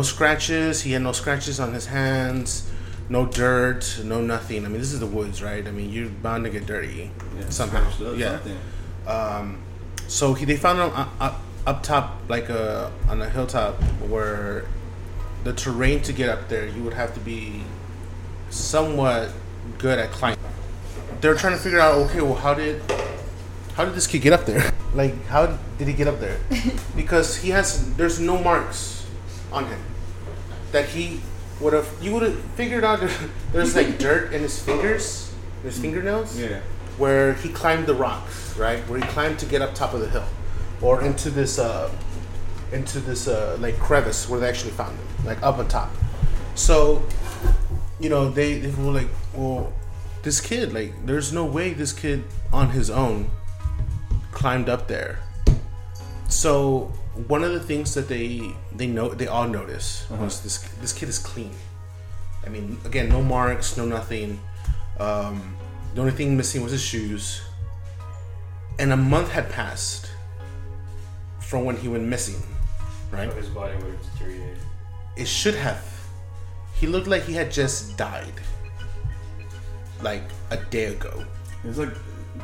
No scratches. He had no scratches on his hands. No dirt. No nothing. I mean, this is the woods, right? I mean, you're bound to get dirty somehow. Yeah. something. Um, so he they found him up, up, up top, like a on a hilltop, where the terrain to get up there, you would have to be somewhat good at climbing. They're trying to figure out, okay, well, how did how did this kid get up there? Like, how did he get up there? Because he has there's no marks on him that he would have. You would have figured out there's like dirt in his fingers, his fingernails Yeah. where he climbed the rocks, right? Where he climbed to get up top of the hill, or into this, uh, into this uh, like crevice where they actually found him, like up on top. So, you know, they they were like, well, this kid, like, there's no way this kid on his own climbed up there. So one of the things that they they know they all notice was this this kid is clean. I mean, again, no marks, no nothing. Um, the only thing missing was his shoes. And a month had passed from when he went missing, right? His body would have deteriorated. It should have. He looked like he had just died, like a day ago. It's like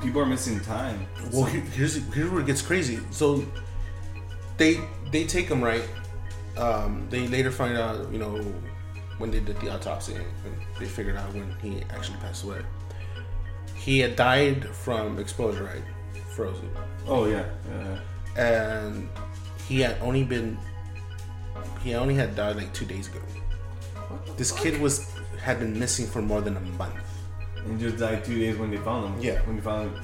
people are missing time. Well, here- here's here's where it gets crazy. So they they take him right. Um, they later find out, you know, when they did the autopsy, and they figured out when he actually passed away. He had died from exposure, right? Frozen, Oh yeah. yeah. and he had only been he only had died like two days ago. This kid was had been missing for more than a month. And just died two days when they found him. Yeah. When they found him.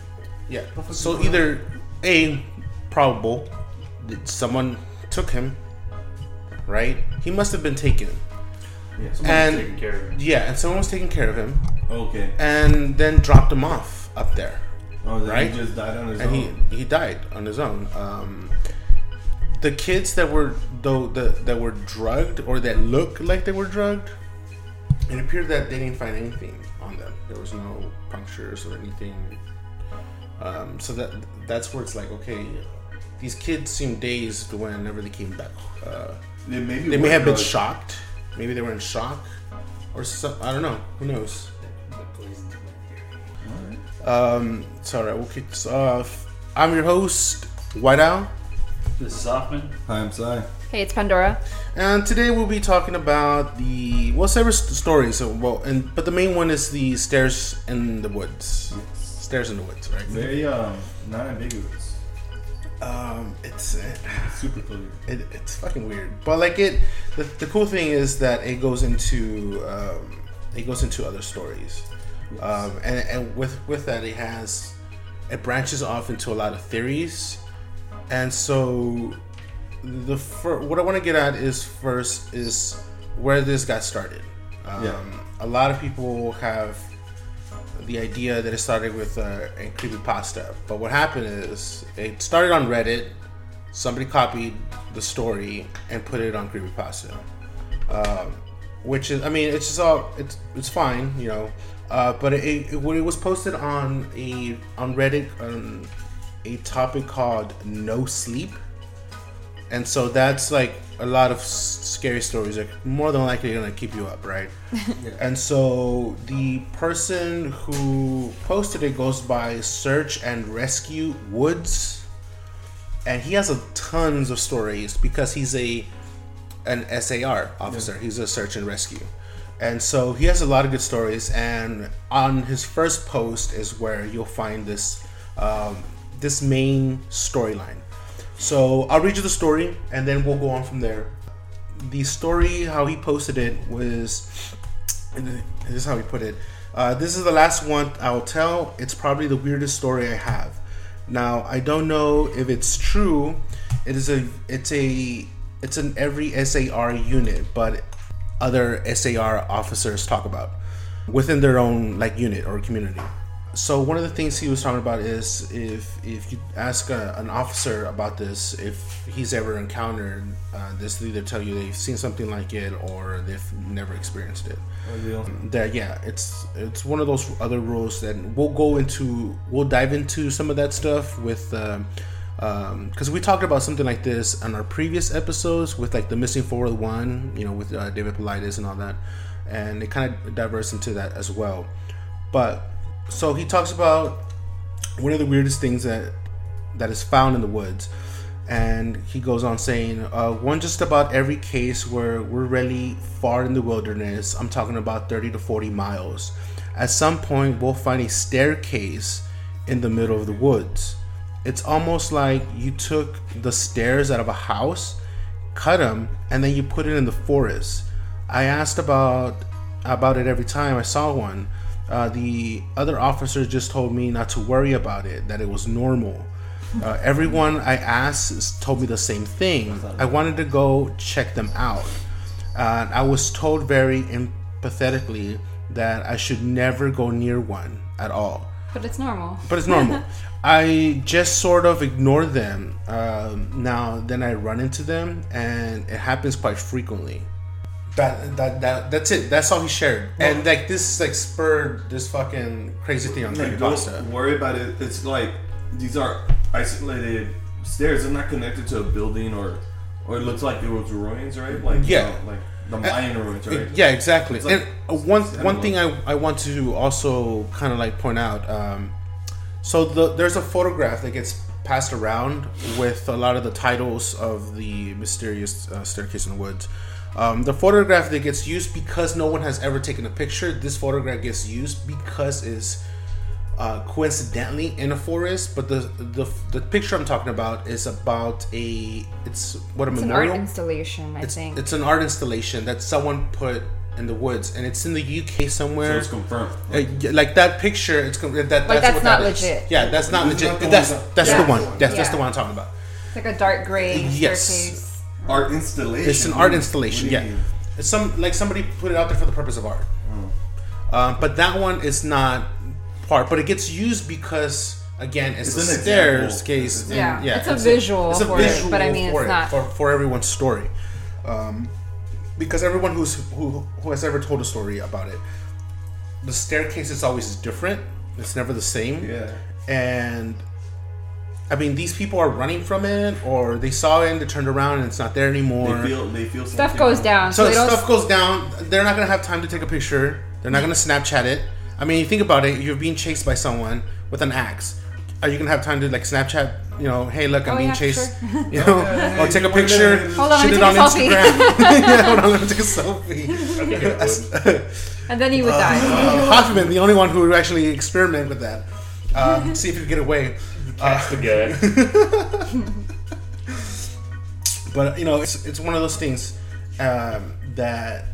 Yeah. So either a probable that someone took him, right? He must have been taken. Yeah. And- was taking care of him. Yeah, and someone was taking care of him, Okay. and then dropped him off up there, Oh, Right? he just died on his and own. he he died on his own. Um, the kids that were though the, that were drugged or that looked like they were drugged, it appeared that they didn't find anything on them. There was no punctures or anything. Um, so that that's where it's like, okay, these kids seem dazed whenever they came back. Uh, They, maybe they may have been drugged. shocked. Maybe they were in shock, or some, I don't know. Who knows? The poison's. Um, it's all right. We'll kick this off. I'm your host, White Owl. This is Hoffman. Hi, I'm sorry. Hey, it's Pandora. And today we'll be talking about the well, several st- stories. So, well, and but the main one is the stairs in the woods. Stairs in the woods, right? Very um not ambiguous. Um, it's uh, Super clear. it, it's fucking weird, but like it. The, the cool thing is that it goes into um, it goes into other stories, um, and and with with that it has it branches off into a lot of theories, and so the fir- what I want to get at is first is where this got started. Um, Yeah. A lot of people have the idea that it started with uh, a creepypasta, but what happened is it started on Reddit. Somebody copied the story and put it on creepypasta, um, which is, I mean, it's just all it's it's fine, you know. Uh, but it, it when it was posted on a on Reddit on a topic called no sleep, and so that's like a lot of scary stories. are more than likely gonna keep you up, right? And so the person who posted it goes by Search and Rescue Woods, and he has a tons of stories because he's a an SAR officer. He's a search and rescue, and so he has a lot of good stories. And on his first post is where you'll find this um, this main storyline. So I'll read you the story, and then we'll go on from there. The story, how he posted it, was this is how he put it. Uh, this is the last one I will tell. It's probably the weirdest story I have. Now I don't know if it's true. It is a it's a it's an every SAR unit, but other SAR officers talk about within their own like unit or community. So one of the things he was talking about is if if you ask a, an officer about this, if he's ever encountered uh, this, they either tell you they've seen something like it or they've never experienced it. That yeah it's it's one of those other rules that we'll go into we'll dive into some of that stuff with um because we talked about something like this on our previous episodes with like the missing 401 you know with uh, david paulides and all that. And it kind of diverts into that as well. But so he talks about one of the weirdest things that that is found in the woods. And he goes on saying uh, one just about every case where we're really far in the wilderness i'm talking about 30 to 40 miles. At some point we'll find a staircase in the middle of the woods. It's almost like you took the stairs out of a house cut them and then you put it in the forest. I asked about about it every time i saw one uh, the other officers just told me not to worry about it that it was normal uh, everyone I asked told me the same thing. I wanted to go check them out. Uh, I was told very empathetically that I should never go near one at all. But it's normal. But it's normal. I just sort of ignore them. Um, now, then I run into them, and it happens quite frequently. That, that that that's it. That's all he shared, and like this like spurred this fucking crazy thing on Like, don't worry about it. It's like these are isolated stairs. They're not connected to a building or or it looks like it was ruins, right? Like you Yeah. know, like the Mayan ruins, right? Yeah, exactly. Like- and uh, one one thing I, I want to also kind of like point out. Um, so the, there's a photograph that gets passed around with a lot of the titles of the mysterious uh, staircase in the woods. Um, the photograph that gets used because no one has ever taken a picture. This photograph gets used because it's uh, coincidentally in a forest, but the, the the picture I'm talking about is about a it's what a It's an art installation, I It's, think. it's an art installation that someone put in the woods, and it's in the UK somewhere. So it's confirmed. Uh, yeah, like that picture, it's com- that. That's, that's what not that is. legit. Yeah, that's not This legit. not the that's one that's Yeah. the one. Yes, that's Yeah. the one I'm talking about. It's like a dark gray Yes. staircase. Art installation. It's an art installation. Yeah, it's some like somebody put it out there for the purpose of art. Oh. Um, but that one is not part. But it gets used because again, it's, It's a an stairs example. case. and, Yeah, it's a visual it's a for it, visual but I mean, for it's it, not- for, for everyone's story. Um, because everyone who's who who has ever told a story about it, the staircase is always different. It's never the same. Yeah. And I mean, these people are running from it, or they saw it and they turned around and it's not there anymore. They feel they feel Stuff goes wrong. down, so, So they don't. stuff goes down. They're not gonna have time to take a picture. They're not gonna Snapchat it. I mean, you think about it. You're being chased by someone with an axe. Are you gonna have time to like Snapchat? You know, hey, look, I'm Oh, being yeah, chased. sure. You know, Okay, or take a picture, Hold on, let shoot it on take a selfie. Instagram. yeah, hold on, let me take a selfie. I think it would. and then he would die. Uh, Hoffman, the only one who would actually experiment with that, um, see if he could get away. Catch the guy. but you know it's it's one of those things um, that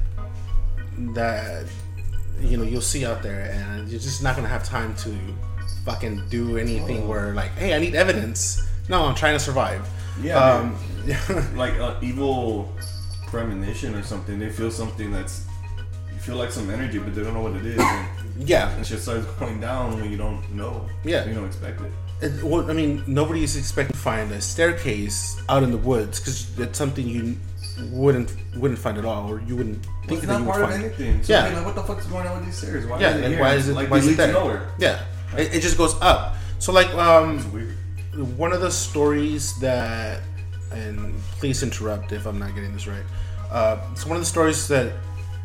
that you know you'll see out there and you're just not gonna have time to fucking do anything where like hey i need evidence no i'm trying to survive Yeah, um, like uh, evil premonition or something. They feel something that's you feel like some energy, but they don't know what it is. And yeah and shit starts going down when you don't know. Yeah. you don't expect it. It, well, i mean nobody is expecting to find a staircase out in the woods because it's something you wouldn't wouldn't find at all or you wouldn't think It's that not you would part of find anything. So Yeah. like, what the fuck's going on with these stairs? Why yeah are they like here? why is it like why is it there nowhere? yeah it, it just goes up so like um one of the stories that and please interrupt if I'm not getting this right. Uh, so one of the stories that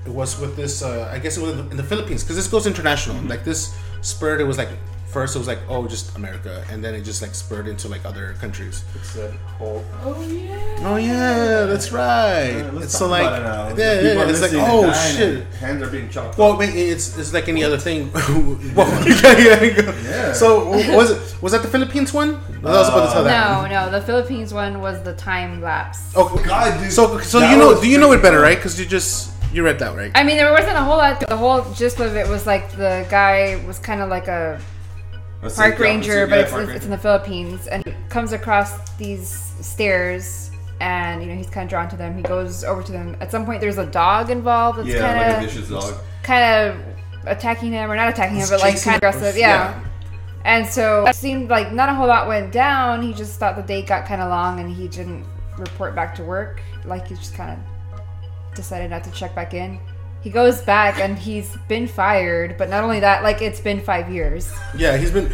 it was with this, uh, I guess it was in the Philippines because this goes international. Like this spurred, it was like first it was like oh just America, and then it just like spurred into like other countries. It's that whole. Oh yeah, oh, that's right. Yeah, let's it's talk so like about it now. yeah, People yeah, it's like oh shit. Hands are being chopped. Well, off. I it's it's like any other thing. well, yeah, yeah, yeah. Yeah. So was it was that the Philippines one? I was about to tell that. No, no, the Philippines one was the time lapse. Oh, God, dude. So so that you know do you know it better, right? Because you just you read that, right? I mean, there wasn't a whole lot. The whole gist of it was like the guy was kind of like a A park ranger, but yeah, it's, park it's, it's in the Philippines, and he comes across these stairs, and you know he's kind of drawn to them. He goes over to them. At some point, there's a dog involved that's yeah, like a kind vicious dog. of kind of attacking him, or not attacking him, but like kind of aggressive. Yeah. And so it seemed like not a whole lot went down. He just thought the date got kind of long, and he didn't report back to work. Like he just kind of decided not to check back in. He goes back and he's been fired, but not only that, like it's been five years. Yeah, he's been.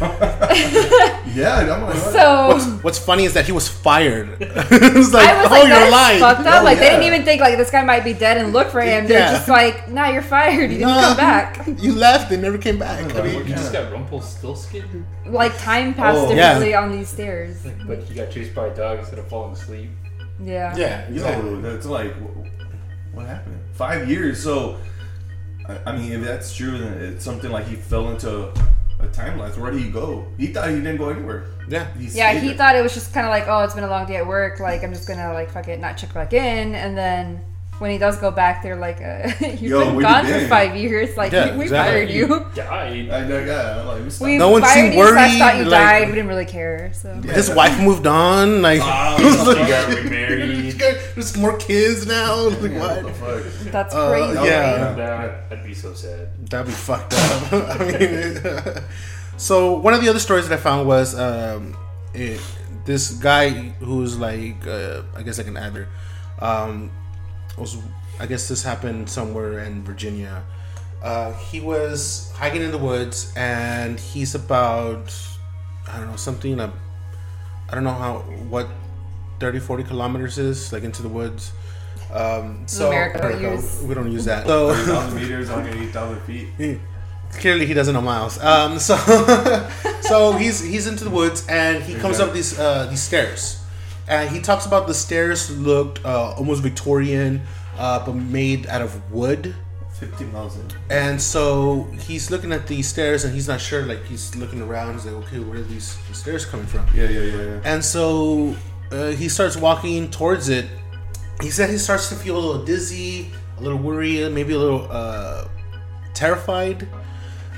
Yeah, I'm like. So What's, what's funny is that he was fired. it's like, I was oh, like, you're lying. fucked up. Oh, like they didn't even think like this guy might be dead and look for him. They're just like, nah, you're fired. You didn't Nah, come back. You left and never came back. I mean, You just got Rumpelstiltskin, Like time passed Oh. differently on these stairs. but he got chased by a dog instead of falling asleep. Yeah. yeah, exactly. Yo, that's like, wh- what happened? Five years. So, I, I mean, if that's true, then it's something like he fell into a time lapse. Where did he go? He thought he didn't go anywhere. Yeah. He Yeah, he there. thought it was just kind of like, oh, it's been a long day at work. Like, I'm just gonna like fuck it, not check back in. And then when he does go back, they're like, uh, you've Yo, been where you gone for five years. Like, Yeah, we exactly. fired you. Died. I know, yeah. I'm like, we. We No one seemed you slash worried, thought you like- died. We didn't really care. So His wife moved on. Like, Ah, He got remarried. There's more kids now. Like, what the what? fuck? that's Uh, crazy. yeah. That, I'd be so sad. That'd be fucked up. I mean, so one of the other stories that I found was um, it, this guy who's like, uh, I guess like an adder, um, was I guess this happened somewhere in Virginia. Uh, he was hiking in the woods, and he's about I don't know something. Uh, I don't know how what 30, 40 kilometers is like into the woods. Um, so America don't use. we don't use that. So 30,000 meters, 180,000 feet. he- clearly he doesn't know miles. Um, so so he's he's into the woods and he comes up these uh, these stairs, and he talks about the stairs looked uh, almost Victorian, uh, but made out of wood. 50,000. And so he's looking at these stairs and he's not sure. Like he's looking around. He's like, okay, where are these stairs coming from? Yeah, yeah, yeah, yeah. And so uh, he starts walking towards it. He said he starts to feel a little dizzy, a little worried, maybe a little uh, terrified.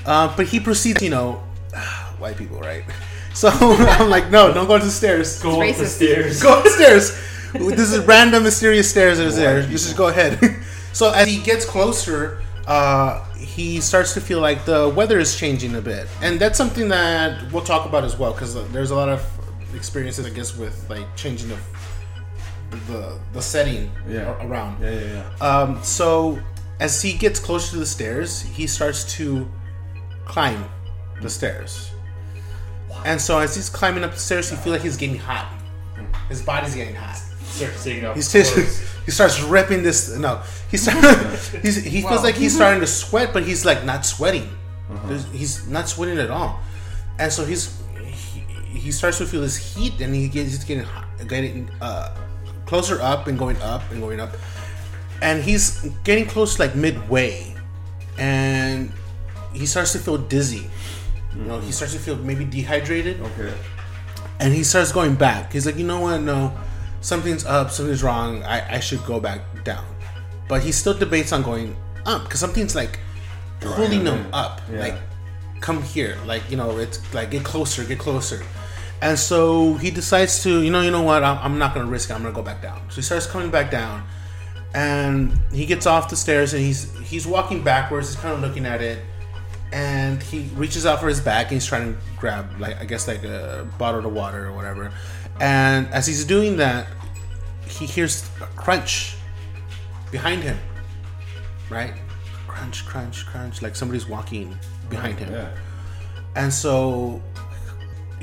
Uh, but he proceeds, you know, white people, right? So I'm like, no, don't go up the stairs. Go up the stairs. Go upstairs. this is random, mysterious stairs that is there. White Just go ahead. so as he gets closer, uh, he starts to feel like the weather is changing a bit, and that's something that we'll talk about as well because there's a lot of experiences, I guess, with like changing the the, the setting Yeah. around. Yeah, yeah, yeah. Um, so as he gets closer to the stairs, he starts to climb the stairs. And so as he's climbing up the stairs, he feels like he's getting hot. His body's getting hot. Start taking off He's just, he starts ripping this. No, he starts. he's, he feels Wow. like he's starting to sweat, but he's like not sweating. Uh-huh. He's not sweating at all, and so he's he, starts to feel this heat, and he gets he's getting getting uh, closer up and going up and going up, and he's getting close like midway, and he starts to feel dizzy. You know, he starts to feel maybe dehydrated Okay. and he starts going back. He's like, you know what? No, something's up, something's wrong. I, I should go back down. But he still debates on going up because something's like pulling him up. Yeah. Like, come here. Like, you know, it's like get closer, get closer. And so he decides to, you know, you know what? I'm, I'm not gonna risk it. I'm gonna go back down. So he starts coming back down, and he gets off the stairs and he's he's walking backwards. He's kind of looking at it, and he reaches out for his bag and he's trying to grab like I guess like a bottle of water or whatever. And as he's doing that, he hears a crunch behind him. Right? Crunch, crunch, crunch, like somebody's walking behind oh, him. Yeah. And so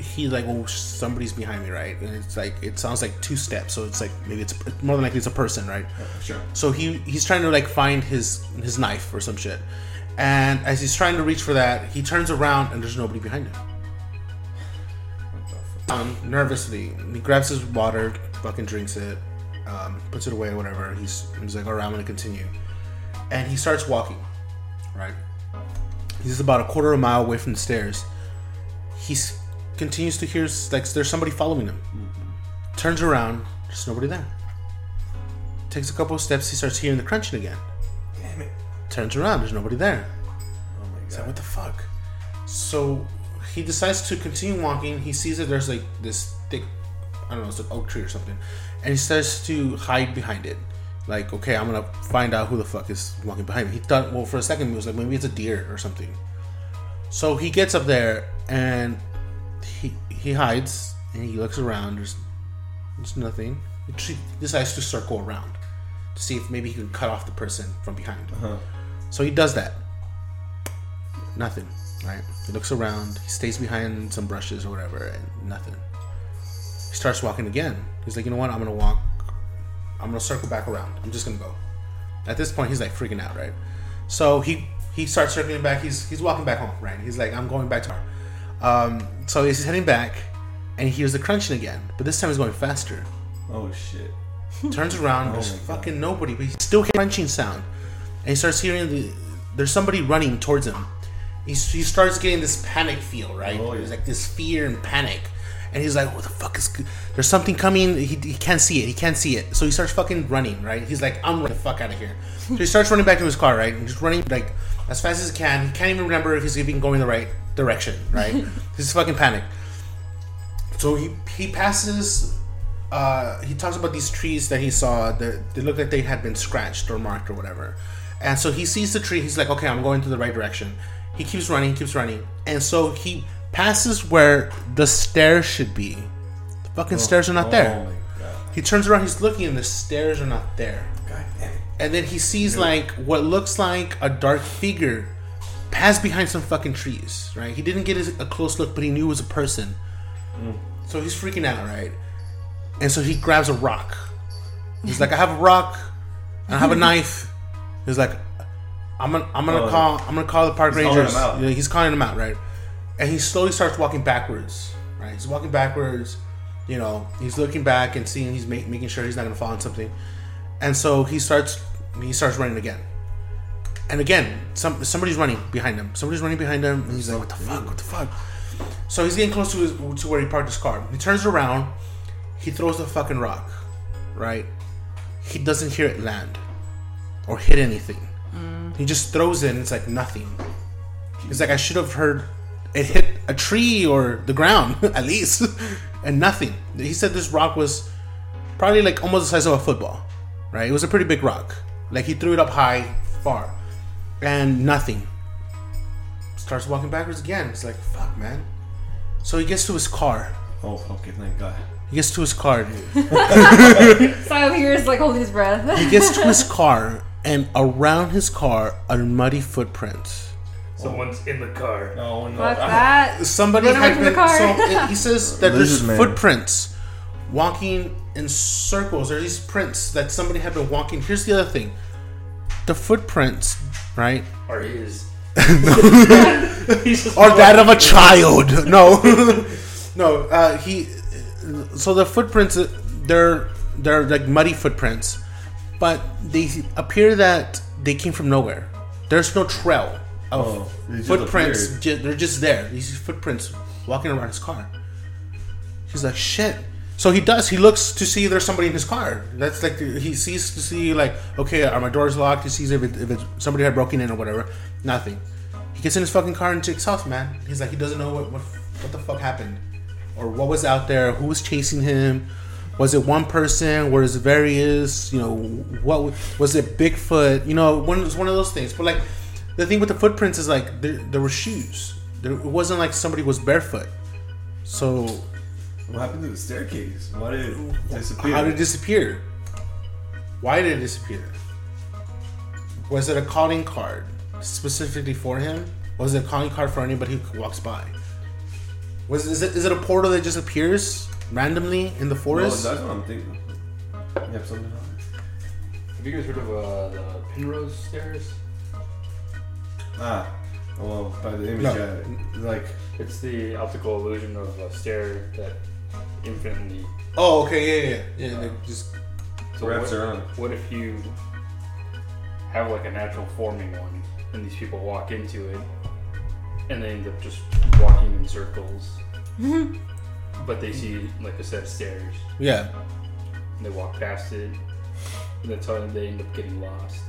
he like, oh, somebody's behind me, right? And it's like it sounds like two steps, so it's like maybe it's more than likely it's a person, right? Sure. So he he's trying to like find his his knife or some shit, and as he's trying to reach for that, he turns around and there's nobody behind him. Um, nervously, he grabs his water, fucking drinks it, um, puts it away, or whatever. He's he's like, all right, I'm gonna continue, and he starts walking, right? He's about a quarter of a mile away from the stairs. He continues to hear like there's somebody following him. Turns around, there's nobody there. Takes a couple of steps, he starts hearing the crunching again. Damn it. Turns around, there's nobody there. Oh my He's like, god. what the fuck? So he decides to continue walking. He sees that there's like this thick, I don't know, it's an oak tree or something, and he starts to hide behind it. Like, okay, I'm gonna find out who the fuck is walking behind me. He thought, well, for a second, he was like, maybe it's a deer or something. So he gets up there and he he hides and he looks around. There's there's nothing. He decides to circle around to see if maybe he can cut off the person from behind. Uh-huh. So he does that. Nothing, right? He looks around, he stays behind some brushes or whatever, and nothing. He starts walking again. He's like, you know what? I'm gonna walk. I'm gonna circle back around. I'm just gonna go. At this point, he's like freaking out, right? So he he starts circling back. He's he's walking back home, right? He's like, I'm going back to our. Um, so he's heading back, and he hears the crunching again, but this time he's going faster. Oh shit. Turns around, there's my God. fucking nobody, but he still hears crunching sound. And he starts hearing the there's somebody running towards him. He, he starts getting this panic feel, right? Oh, yeah. There's like this fear and panic. And he's like, what the fuck is, g- there's something coming. He, he can't see it. He can't see it. So he starts fucking running, right? He's like, I'm running the fuck out of here. So he starts running back to his car, right? And just running like as fast as he can. He can't even remember if he's even going the right direction, right? he's fucking panic. So he he passes. Uh, he talks about these trees that he saw. That they look like they had been scratched or marked or whatever. And so he sees the tree. He's like, okay, I'm going to the right direction. He keeps running, keeps running, and so he passes where the stairs should be. The fucking stairs are not Oh there. He turns around. He's looking, and the stairs are not there. God damn it. And then he sees like what looks like a dark figure pass behind some fucking trees, right? He didn't get a close look, but he knew it was a person. Mm. So he's freaking out, right? And so he grabs a rock. He's like, I have a rock, I have a knife. He's like, I'm gonna, I'm gonna Oh. call, I'm gonna call the park He's calling rangers. out. Yeah, he's calling him out, right? And he slowly starts walking backwards, right? He's walking backwards. You know, he's looking back and seeing he's ma- making sure he's not gonna fall on something. And so he starts, he starts running again. And again, some somebody's running behind him. Somebody's running behind him, and he's like, "What the fuck? What the fuck?" So he's getting close to his, to where he parked his car. He turns around, he throws the fucking rock, right? He doesn't hear it land or hit anything. Mm. He just throws it, and it's like nothing. He's like, I should have heard it hit a tree or the ground at least, and nothing. He said this rock was probably like almost the size of a football, right? It was a pretty big rock. Like he threw it up high, far, and nothing. Starts walking backwards again. It's like, fuck, man. So he gets to his car. Oh, okay, thank God. He gets to his car, dude. So here's like holding his breath. He gets to his car, and around his car are muddy footprints. Someone's in the car. Oh no. Fuck that. Somebody Run away had from the been. car. So it- he says that there's Lizard man. footprints walking in circles. There are these prints that somebody had been walking. Here's the other thing: the footprints, right, Or his. or that of a child. No, no. Uh, he. So the footprints, uh, they're they're like muddy footprints, but they appear that they came from nowhere. There's no trail of Oh, just footprints. Ju- they're just there. These footprints walking around his car. He's like, shit. So he does. He looks to see there's somebody in his car. That's like he sees to see like, okay, are my doors locked? He sees if, it, if it's, somebody had broken in or whatever. Nothing. He gets in his fucking car and takes off, man. He's like, he doesn't know what what, what the fuck happened, or what was out there, who was chasing him. Was it one person? Was it various? You know, what was it? Bigfoot? You know, one it was one of those things. But like, the thing with the footprints is like there, there were shoes. There, it wasn't like somebody was barefoot. So What happened to the staircase? Why did it disappear? how did it disappear? Why did it disappear? Was it a calling card specifically for him? Was it a calling card for anybody who walks by? Was is it is it a portal that just appears randomly in the Well, forest? that's what I'm thinking. You have something on? Have you guys heard of uh, the Penrose stairs? Ah, well, by the image, No. yeah, like It's the optical illusion of a stair that infinitely. oh, okay, yeah, yeah, yeah. They uh, just So wraps what, around. what if you have like a natural forming one, and these people walk into it, and they end up just walking in circles, but they see like a set of stairs, yeah. and they walk past it, and that's how they end up getting lost.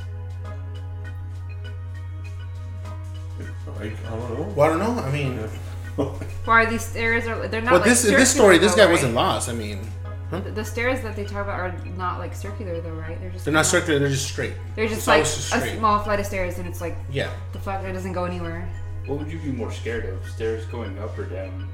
Like, I don't know. Well, I don't know. I mean, Why are these stairs? Are they're not? well, like, this this story, this guy right? wasn't lost. I mean, The, the stairs that they talk about are not like circular though, right? They're just they're not circular. They're just straight. They're just It's like just a small flight of stairs, and it's like Yeah. the fuck, it doesn't go anywhere. What would you be more scared of? Stairs going up or down?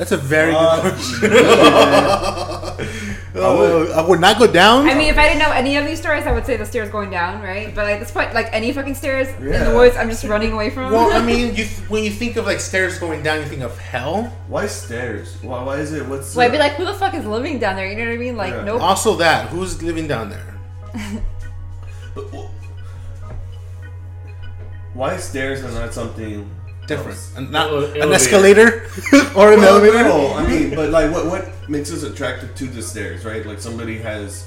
That's a very Uh, good question. Uh, I would not go down. I mean, if I didn't know any of these stories, I would say the stairs going down, right? But at this point, like any fucking stairs in the woods, I'm just running away from. well, I mean, you th- when you think of like stairs going down, you think of hell. Why stairs? Why, why is it? What's so I'd be like, who the fuck is living down there? You know what I mean? Like, Yeah. nope. Also, that who's living down there? But wh- Why stairs and not something Different, else? and not Ele- an escalator or an Well, elevator. no, I mean, but like, what what makes us attracted to the stairs, right? Like somebody has.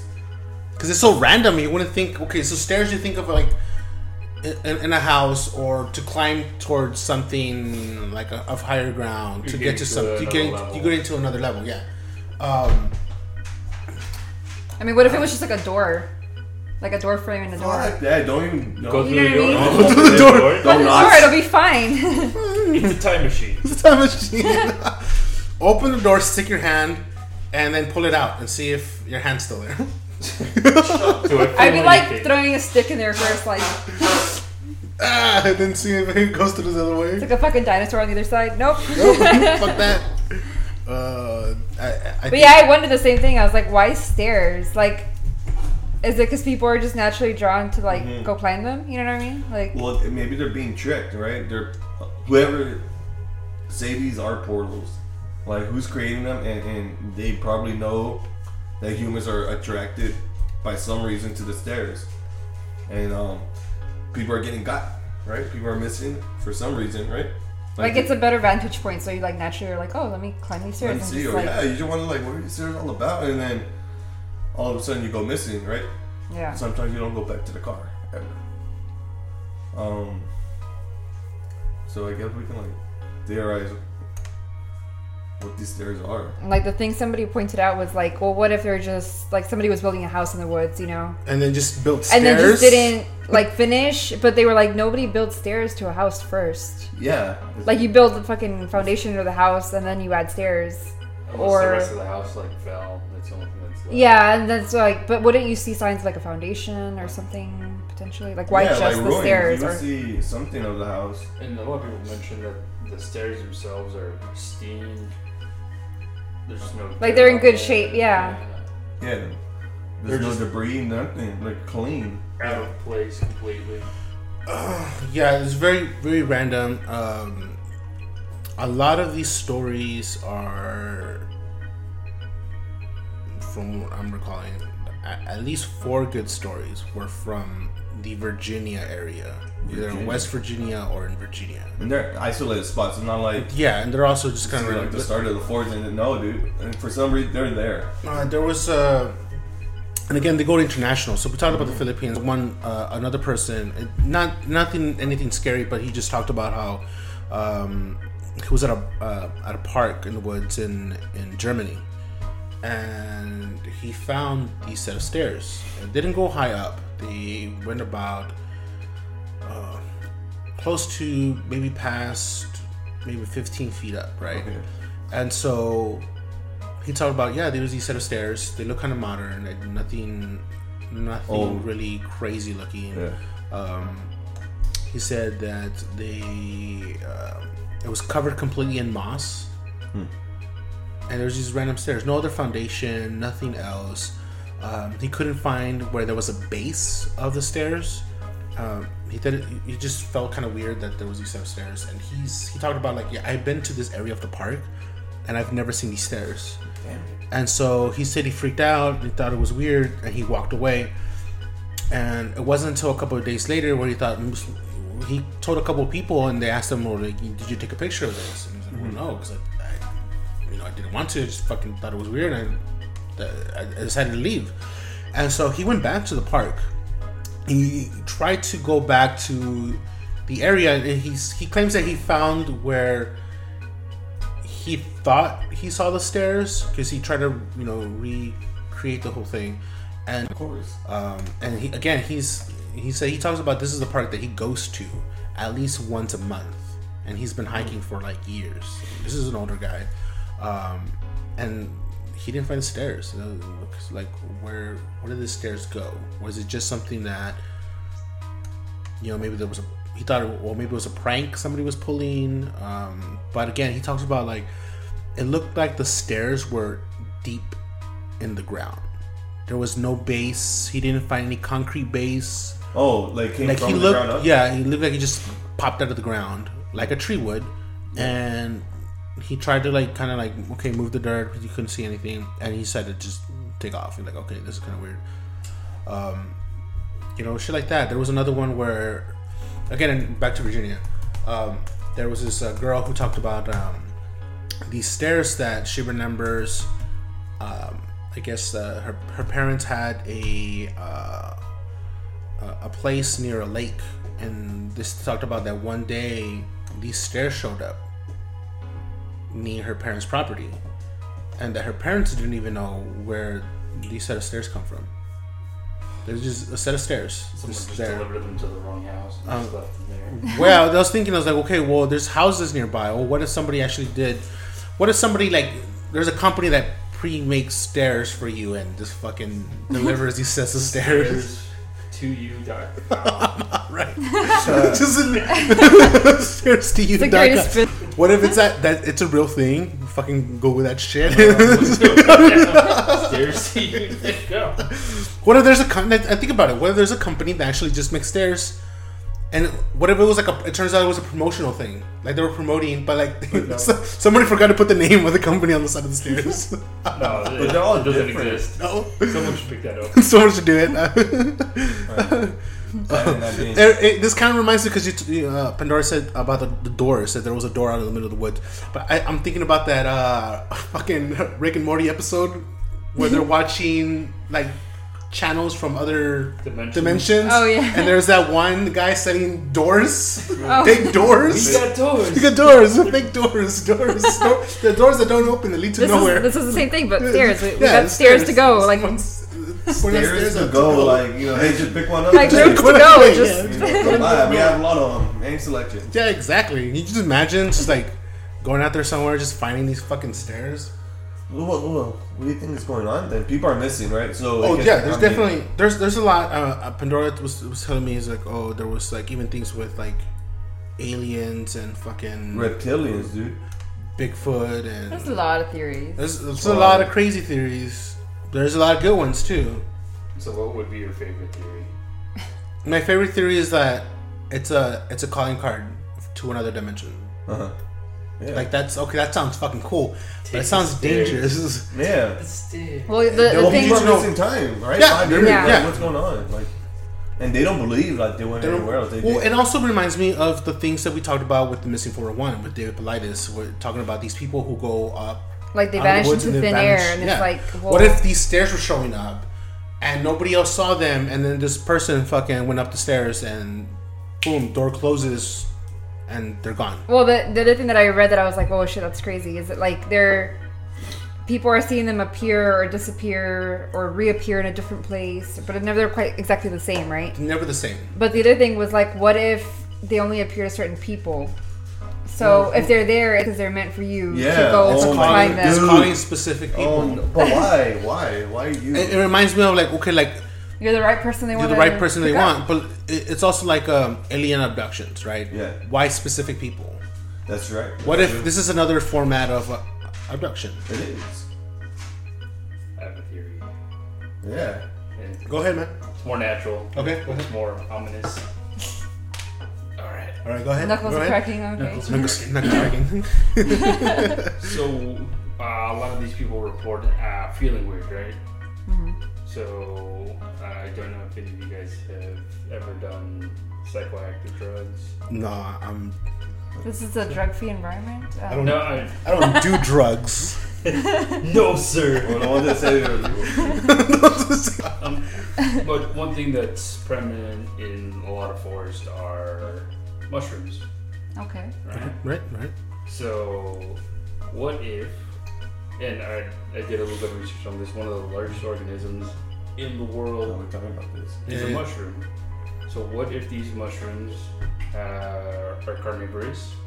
Because it's so random. You wouldn't think. Okay, so stairs. You think of like in, in a house or to climb towards something like a, of higher ground to You're get to to some. You get level. you get into another level. Yeah. Um, I mean, what if it was just like a door, like a door frame and a door? Fuck that! Don't even. Go Don't, through You know the what I door. mean? Open the door. door. Open Don't the knock. door, it'll be fine. It's a time machine. it's a time machine. Open the door, stick your hand, and then pull it out and see if your hand's still there. So I I'd be feel like anything. throwing a stick in there first, like ah, and then see if it goes to the other way. it's like a fucking dinosaur on the other side. Nope. Nope, fuck that. Uh, I, I But yeah, I wondered the same thing. I was like, why stairs? Like, is it because people are just naturally drawn to like Mhm. go climb them? You know what I mean? Like, Well, maybe they're being tricked, right? They're whoever say these are portals, like who's creating them, and, and they probably know that humans are attracted by some reason to the stairs, and um, people are getting got, right? People are missing for some reason, right? like it's a better vantage point. So you like naturally are like, oh, let me climb these stairs. and And see, or like, yeah, you just want to like, what are these stairs all about? And then all of a sudden you go missing, right? yeah. Sometimes you don't go back to the car ever. Um. So I guess we can like theorize what these stairs are. Like the thing somebody pointed out was like, well, what if they're just like somebody was building a house in the woods, you know, and then just built stairs. and then just didn't like finish, but they were like, nobody builds stairs to a house first. Yeah. Like you build the fucking foundation of the house and then you add stairs. Unless or- the rest of the house like fell. That's the only thing that's left. Yeah, and that's like, but wouldn't you see signs of like a foundation or something potentially? Like why yeah, just like the ruins. stairs? You Or see something of the house. And a lot of people mention that the stairs themselves are steamed. There's no Like, they're in good on shape, them. yeah. Yeah. They're There's no just- debris, nothing. Like clean. Out of place completely. yeah, it's very very random. Um, a lot of these stories are, from what I'm recalling, at, at least four good stories were from the Virginia area, either in West Virginia or in Virginia. And they're isolated spots. It's not like Yeah, and they're also just kind of like the start of the forest. And no, dude. And for some reason, they're there. Uh, there was uh, and again they go international. So we talked about the Philippines. One uh, another person, not nothing anything scary, but he just talked about how um, he was at a uh, at a park in the woods in in Germany, and he found these set of stairs. It didn't go high up. They went about uh, close to maybe past maybe 15 feet up, right? Okay. And so he talked about yeah, there was these set of stairs. They look kind of modern, like nothing, nothing really crazy looking. Yeah. Um, he said that they uh, it was covered completely in moss, Hmm. And there's these random stairs, no other foundation, nothing else. Um, he couldn't find where there was a base of the stairs, um, he did he just felt kind of weird that there was these set of stairs, and he's he talked about like yeah I've been to this area of the park, and I've never seen these stairs, Damn. and so he said he freaked out, he thought it was weird, and he walked away. And it wasn't until a couple of days later where he thought he told a couple of people, and they asked him, "Well, like, did you take a picture of this?" And he was like, "Well, no, because you know, I didn't want to. I just fucking thought it was weird, and I, I decided to leave." And so he went back to the park. He tried to go back to the area, and he's he claims that he found where he thought he saw the stairs because he tried to you know recreate the whole thing, and Of course. um, and he again he's he said he talks about this is the park that he goes to at least once a month, and he's been hiking for like years. This is an older guy, um, and he didn't find the stairs. It looks like where where did the stairs go? Was it just something that you know maybe there was a he thought it, well maybe it was a prank somebody was pulling, um, but again he talks about like it looked like the stairs were deep in the ground. There was no base. He didn't find any concrete base. Oh, like came Like from he the looked, ground up. yeah, he looked like he just popped out of the ground like a tree would, and he tried to like kind of like okay move the dirt, but he couldn't see anything, and he said to just take off. He's like, okay, this is kind of weird. Um, you know, shit like that. There was another one where, again, back to Virginia. Um, there was this uh, girl who talked about um, these stairs that she remembers. Um, I guess uh, her her parents had a uh, a place near a lake, and this talked about that one day these stairs showed up near her parents' property, and that her parents didn't even know where these set of stairs come from. There's just a set of stairs. Someone just just delivered them to the wrong house and just Um, left them there. well, I was thinking, I was like, okay, well, there's houses nearby. Well, what if somebody actually did? What if somebody like there's a company that pre-makes stairs for you and just fucking delivers these sets of stairs? Stairs to you. dot- right. just stairs to you. The dot com. Greatest bit. What if it's that that it's a real thing? Fucking Google that shit. Stairs to you. There you go. what if there's a company? I think about it. What if there's a company that actually just makes stairs? And what if it was like a? It turns out it was a promotional thing. Like they were promoting, but like no. somebody forgot to put the name of the company on the side of the stairs. No, it, But they're all it doesn't different. exist. no, Someone should pick that up. someone should do it. And I mean, It- it- this kind of reminds me because you, t- uh, Pandora said about the, the door. Said there was a door out in the middle of the woods. But I, I'm thinking about that uh, fucking Rick and Morty episode where they're watching like channels from other Dimensions. dimensions. Oh, yeah. And there's that one guy setting doors, Oh. big doors. We got doors. Big doors, big doors, doors, door- the doors that don't open that lead to This nowhere. is this is the same thing, but stairs. We, we got stairs, to go. Like Someone's- putting stairs to up go, like you know, hey, just pick one up. like Hey, rooms to go. a- Just you know, come by, we have a lot of them. Ain't selection. Yeah, exactly. You just imagine just like going out there somewhere, just finding these fucking stairs. Well, well, well, what do you think is going on then? People are missing, right? So Oh yeah, there's I mean, definitely there's there's a lot. Uh, uh, Pandora was was telling me is like oh there was like even things with like aliens and fucking reptilians, dude. Bigfoot and there's a lot of theories. there's, there's a lot of crazy theories. There's a lot of good ones too. So, what would be your favorite theory? My favorite theory is that it's a it's a calling card to another dimension. Uh huh. Yeah. Like that's okay. That sounds fucking cool, but Take it sounds stairs. dangerous. yeah. Well, the, Well, the Well, thing. people to are know- missing time, right? Yeah, Five years. yeah. Like, yeah. what's going on? Like, and they don't believe like they went They don't- anywhere else. They, well, they, it also reminds me of the things that we talked about with the missing 401 with David Paulides. We're talking about these people who go up like they out of the vanish into and they thin air, and Yeah. it's like, well, what if these stairs were showing up and nobody else saw them, and then this person fucking went up the stairs and boom, door closes and they're gone. Well, the, the other thing that I read that I was like, oh shit, that's crazy. Is that like they're people are seeing them appear or disappear or reappear in a different place, but it's never quite exactly the same, right? Never the same. But the other thing was like, what if they only appear to certain people? So if they're there, because they're meant for you Yeah, to go oh find It's them. Dude. calling specific people. oh, but why? Why? Why are you? It, it reminds me of like okay, like You're the right person they want. you're the right person they want, but it, it's also like um, alien abductions, right? Yeah. Why specific people? That's right. What if true. this is another format of uh, abduction? It is. I have a theory. Yeah. And Go ahead, man. It's more natural. Okay. It's more ominous. All right, go ahead. Knuckles go are ahead. cracking. Okay. Knuckles. Knuckles, knuckles cracking. So uh, a lot of these people report uh, feeling weird, right? Mhm. So I don't know if any of you guys have ever done psychoactive drugs. no, I'm. This is a drug-free environment. Um, I don't No, I, I don't do drugs. no, sir. Well, the one that said Um, but one thing that's prominent in a lot of forests are mushrooms, Okay. right? right, right. So, what if, and I, I did a little bit of research on this, one of the largest organisms in the Oh, world we're talking about this. is Yeah, a yeah. mushroom. So, what if these mushrooms uh, are carnivorous?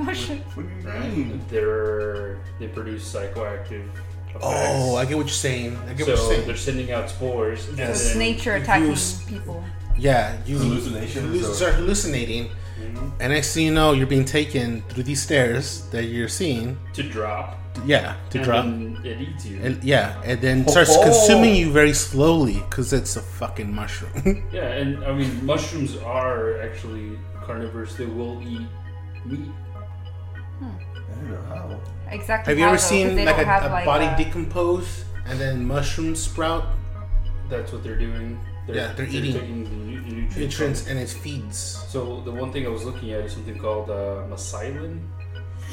Oh shit. What do you Right? mean? They're, they produce psychoactive effects. Oh, I get what you're saying. I get so what you're saying. they're sending out spores. and Yes. It's nature if attacking people. Yeah, you Hallucinations You or- start hallucinating, Mhm. and next thing you know, you're being taken through these stairs that you're seeing. to drop. Yeah, to and drop. then it eats you. And yeah, and then starts Oh. consuming you very slowly because it's a fucking mushroom. Yeah, and I mean, mushrooms are actually carnivores. They will eat meat. I don't know how. Exactly. have you ever though, 'cause seen they like a, have, a like, body uh, decompose and then mushrooms sprout That's what they're doing. They're, Yeah, they're eating taking the nu- nutrients. nutrients and it feeds? So the one thing I was looking at is something called uh, mycelium,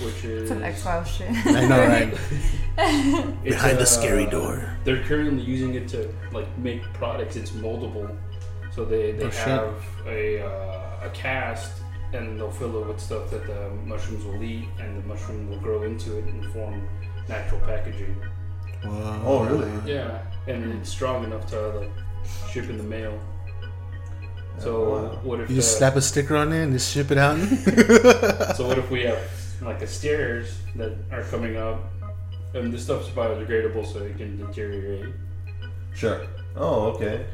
which is It's some X Files shit. I know, right? it's, Behind the uh, scary door. They're currently using it to like make products. It's moldable, so they they Oh, shit. have a uh, a cast and they'll fill it with stuff that the mushrooms will eat, and the mushroom will grow into it and form natural packaging. Whoa. Oh, really? Yeah, and it's strong enough to like ship in the mail. So wow. what if You just uh, slap a sticker on it and just ship it out. So what if we have like the stairs that are coming up, and this stuff's biodegradable, so it can deteriorate. Sure. Oh, okay.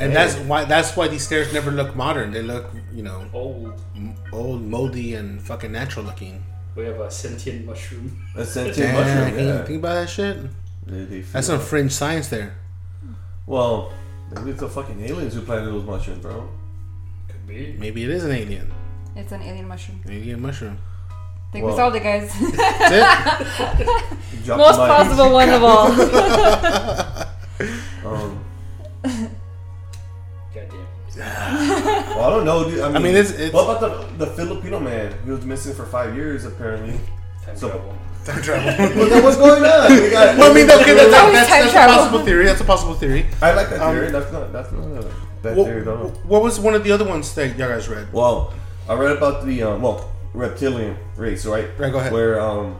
and that's why that's why these stairs never look modern. They look, you know, Old. m- old, moldy, and fucking natural looking. We have a sentient mushroom. A sentient Damn, mushroom. Yeah. think about that shit? They, they That's some fringe science there. Well, maybe it's the fucking aliens who planted those mushrooms, bro. Could be. Maybe it is an alien. It's an alien mushroom. Alien mushroom. I think Well- we solved it, guys. That's Drop Most the mic. possible one of all. Um, Goddamn. well, I don't know, dude. I mean, mean, it's- it's- what about the the Filipino man? He was missing for five years, apparently. Time So- travel. Time travel. Well, then what's going on? We got, well, I mean, okay, that's, always that's, that's a possible theory. That's a possible theory. I like that Um, theory. that's not that's not a bad What, theory, though. what was one of the other ones that y'all guys read? Well, I read about the um, well reptilian race, right? Right, go ahead. Where um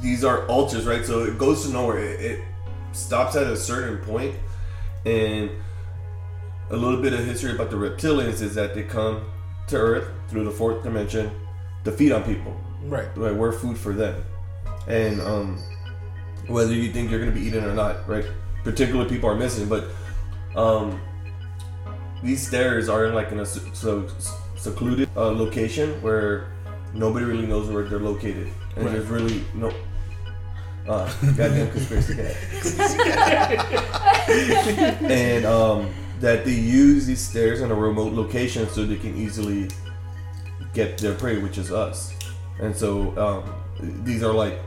these are altars, right? So it goes to nowhere. It, it stops at a certain point, and a little bit of history about the reptilians is that they come to Earth through the fourth dimension to feed on people. Right. Like we're food for them, and um, whether you think you're gonna be eating or not, right? Particular people are missing, but um, these stairs are in like in a so secluded uh, location where nobody really knows where they're located, and Right. there's really no. Uh, goddamn conspiracy cat. and um, that they use these stairs in a remote location so they can easily get their prey, which is us. And so um, these are like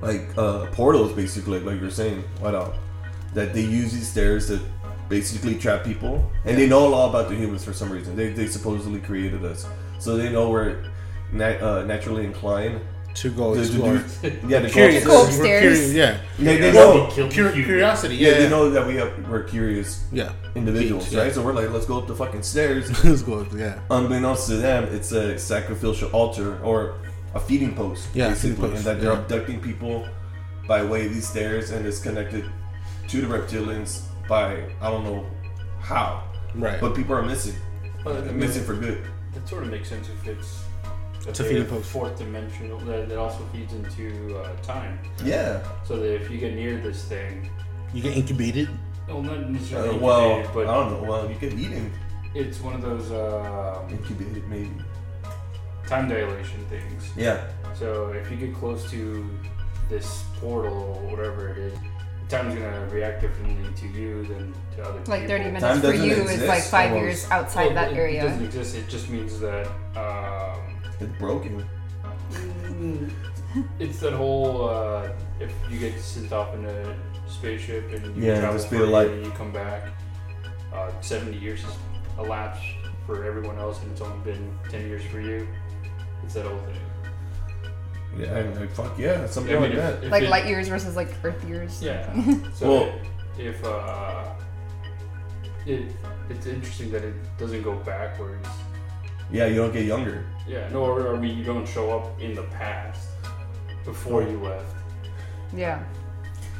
like uh, portals, basically, like you're saying, White Owl, that they use these stairs to basically trap people, and they know a lot about the humans for some reason. They, they supposedly created us, so they know we're nat- uh, naturally inclined To go to, to explore. do. Yeah, to go Curious. Go upstairs. We're curious, Yeah. They, they know. Cur- curiosity. Yeah, Yeah. they know that we have, we're curious Yeah. individuals, Beings, yeah. right? So we're like, let's go up the fucking stairs. Let's go. up. Yeah. Unbeknownst to them, it's a sacrificial altar or a feeding post, Yeah, basically, feeding post, and that they're yeah. abducting people by way of these stairs, and it's connected to the reptilians by I don't know how, Right. but people are missing, Well, I mean, missing for good. That sort of makes sense if it's It's a feeding post. fourth dimensional. That, that also feeds into uh, time. Yeah. So that if you get near this thing, you get incubated. well, not Uh, well, incubated, but I don't know. Well, you can eat him it's one of those um, incubated, maybe. time dilation things. Yeah. So if you get close to this portal or whatever it is, time's gonna react differently to you than to other Like people. 30 minutes Time for doesn't you is like five almost. years outside Well, that it, area. It doesn't exist. It just means that um, It's broken. it's that whole uh, if you get sent off in a spaceship and you Yeah, travel just for a like- year and you come back, uh, 70 years has elapsed for everyone else, and it's only been 10 years for you. It's that old thing. Yeah, and like, fuck yeah, something I mean, like if- that. if like it- light years versus like Earth years. Yeah. So Well- if uh, it it's interesting that it doesn't go backwards. Yeah, you don't get younger. Yeah. No, or, I mean you don't show up in the past before you left. Yeah.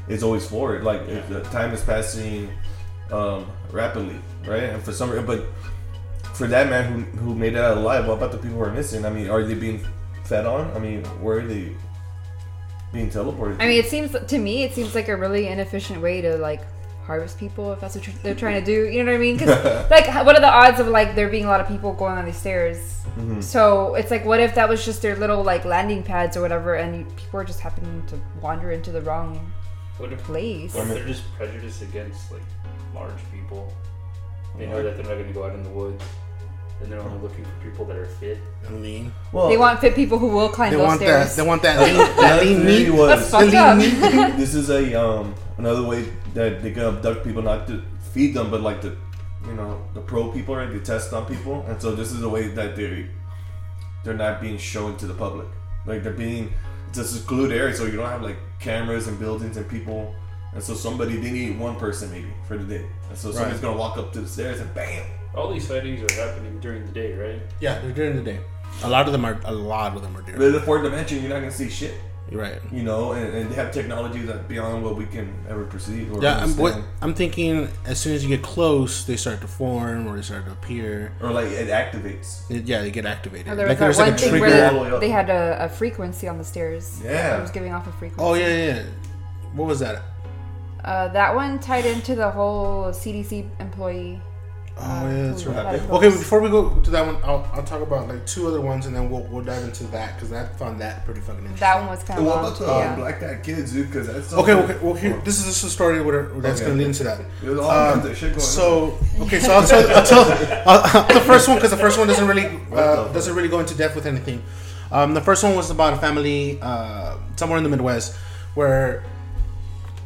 It's always forward. Like if the time is passing um, rapidly, right? And for some, but for that man who who made it out alive, what about the people who are missing? I mean, are they being fed on? I mean, where are they being teleported? I mean, it seems to me it seems like a really inefficient way to like harvest people if that's what you're, they're trying to do. You know what I mean? Because like, what are the odds of like there being a lot of people going on these stairs? Mm-hmm. So it's like, what if that was just their little like landing pads or whatever, and you, people are just happening to wander into the wrong What if, place? what if they're just prejudiced against like large people? They know that they're not going to go out in the woods, and they're only looking for people that are fit. I mean, well, They want fit people who will climb They those want stairs. that. They want that lean. that Another lean meat. was That's fucked up. this is a um another way that they can abduct people, not to feed them, but like the you know the pro people, right? They test on people, and so this is a way that they they're not being shown to the public. Like they're being it's a secluded area, so you don't have like cameras and buildings and people. And so somebody they need one person maybe for the day, and so somebody's Right. gonna walk up to the stairs and bam. All these sightings are happening during the day, right? Yeah, they're during the day. A lot of them are. A lot of them are during. But in the fourth dimension, you're not gonna see shit, You're right. you know, and, and they have technology that's beyond what we can ever perceive or Yeah, I'm, what. I'm thinking as soon as you get close, they start to form or they start to appear. or like it activates. It- yeah, they get activated. Or there like was there's like one a thing trigger. all the way where they had a, a frequency on the stairs. Yeah. It was giving off a frequency. Oh yeah, yeah, yeah. What was that? Uh, that one tied into the whole CDC employee. Oh yeah, that's right. Okay, before we go to that one, I'll, I'll talk about like two other ones, and then we'll we'll dive into that because I found that pretty fucking interesting. That one was kind of what long. about the yeah. black guy kids, dude? Because that's Okay, okay. Well, here, this is just a story where, where that's Okay. going to lead into that. There's all Um, of shit going So, okay, so I'll tell, I'll tell I'll, the first one because the first one doesn't really uh, doesn't really go into depth with anything. Um, the first one was about a family uh, somewhere in the Midwest where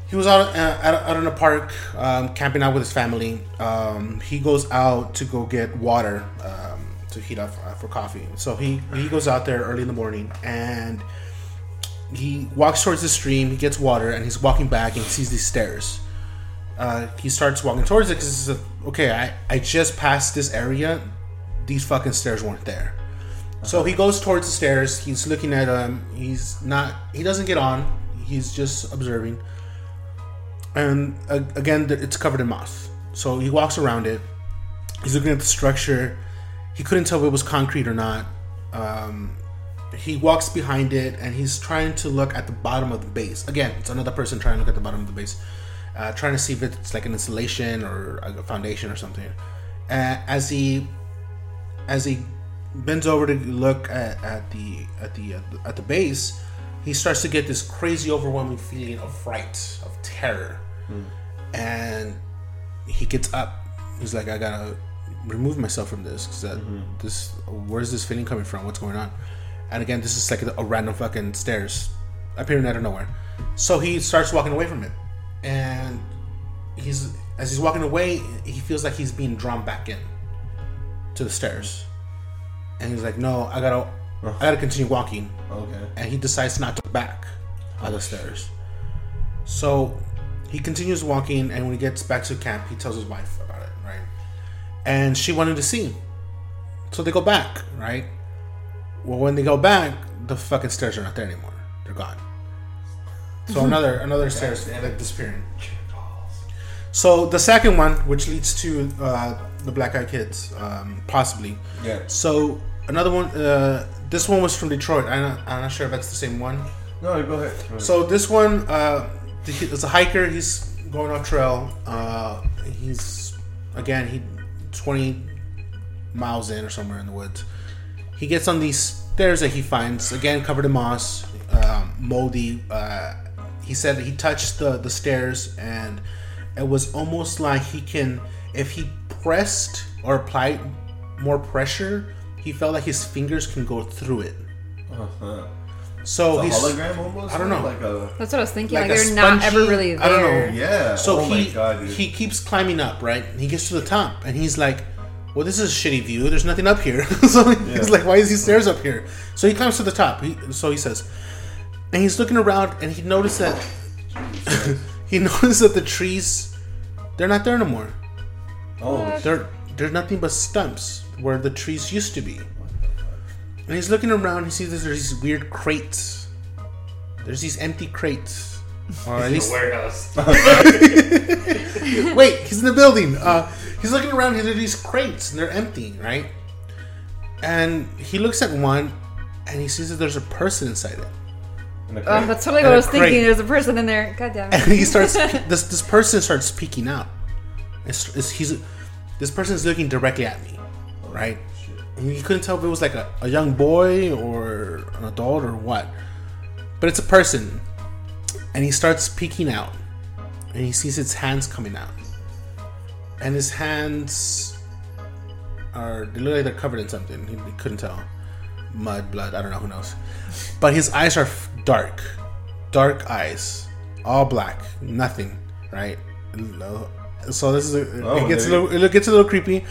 he was out uh, out, in a park um, camping out with his family. Um, he goes out to go get water um, to heat up uh, for coffee. So he he goes out there early in the morning and he walks towards the stream. He gets water and he's walking back and he sees these stairs. Uh, he starts walking towards it because he says, okay, I I just passed this area. These fucking stairs weren't there. So he goes towards the stairs. He's looking at them. He's not. He doesn't get on. He's just observing. And uh, again, it's covered in moss. So he walks around it. He's looking at the structure. He couldn't tell if it was concrete or not. Um, he walks behind it and he's trying to look at the bottom of the base. Again, it's another person trying to look at the bottom of the base, uh, trying to see if it's like an insulation or a foundation or something. Uh, as he as he bends over to look at, at the at the at the, at the base, he starts to get this crazy, overwhelming feeling of fright, of terror, Mm. and he gets up. He's like, I gotta remove myself from this because that mm-hmm. this where's this feeling coming from? What's going on? And again, this is like a, a random fucking stairs appearing out of nowhere. So he starts walking away from it, and he's as he's walking away, he feels like he's being drawn back in to the stairs, and he's like, "No, I gotta, I gotta continue walking." Okay. and he decides not to back on the stairs. So he continues walking, and when he gets back to camp, he tells his wife about it, right? And she wanted to see, him. so they go back, right? Well, when they go back, the fucking stairs are not there anymore; they're gone. So another another stairs damn like disappearing. So the second one, which leads to uh, the Black Eyed Kids, um, possibly. Yeah. So another one. Uh, this one was from Detroit. I'm not, I'm not sure if that's the same one. No, go ahead. Go ahead. So this one, uh, it's a hiker. He's going off trail. Uh, he's again he 20 miles in or somewhere in the woods. He gets on these stairs that he finds again covered in moss, um, moldy. Uh, he said he touched the the stairs and it was almost like he can if he pressed or applied more pressure, he felt like his fingers can go through it. Uh-huh. So A he's hologram almost. I don't know. Like a That's what I was thinking. Like Like, they're not ever really there. I don't know. yeah. So oh he my god, dude. he keeps climbing up, right? And he gets to the top, and he's like, "Well, this is a shitty view. There's nothing up here." so he's Yeah. like, "Why is these stairs up here?" So he climbs to the top. He, so he says, and he's looking around, and he noticed that he noticed that the trees, they're not there no more. oh, They're they're nothing but stumps where the trees used to be. And he's looking around. He sees there's these weird crates. There's these empty crates, or at In least the warehouse. Wait, he's in the building. Uh, he's looking around. There's these crates, and they're empty, right? And he looks at one, and he sees that there's a person inside it. in Oh, that's totally what I was thinking. There's a person in there. God damn it. And he starts. this this person starts peeking out. It's, it's, he's this person's looking directly at me, right? You couldn't tell if it was like a, a young boy or an adult or what, but it's a person. And he starts peeking out, and he sees its hands coming out, and his hands are they look like they're covered in something. He, he couldn't tell, mud, blood. I don't know who knows, but his eyes are dark, dark eyes, all black, nothing, right? No. So this is a, Oh, it gets a little it gets a little creepy,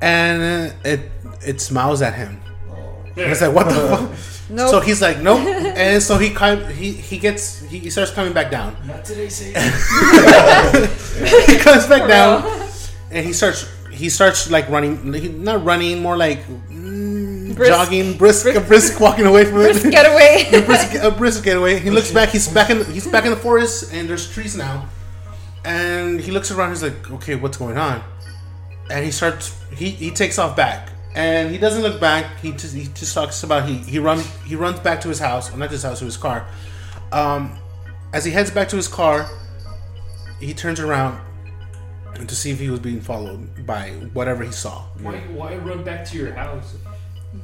and uh, it it smiles at him. It's like what the fuck. Nope. So he's like nope, and so he climb, he he gets he, he starts coming back down. Not today, Sadie. he comes back down, and he starts he starts like running, he- not running, more like mm, Brisk. jogging, brisk, a brisk walking away from Brisk it. getaway. brisk, a brisk getaway. He looks back. He's back in. He's back in the forest, and there's trees now. And he looks around. He's like, "Okay, what's going on?" And he starts. He, he takes off back, and he doesn't look back. He just he just talks about he he run he runs back to his house, or not his house, to his car. Um, as he heads back to his car, he turns around to see if he was being followed by whatever he saw. why, why run back to your house?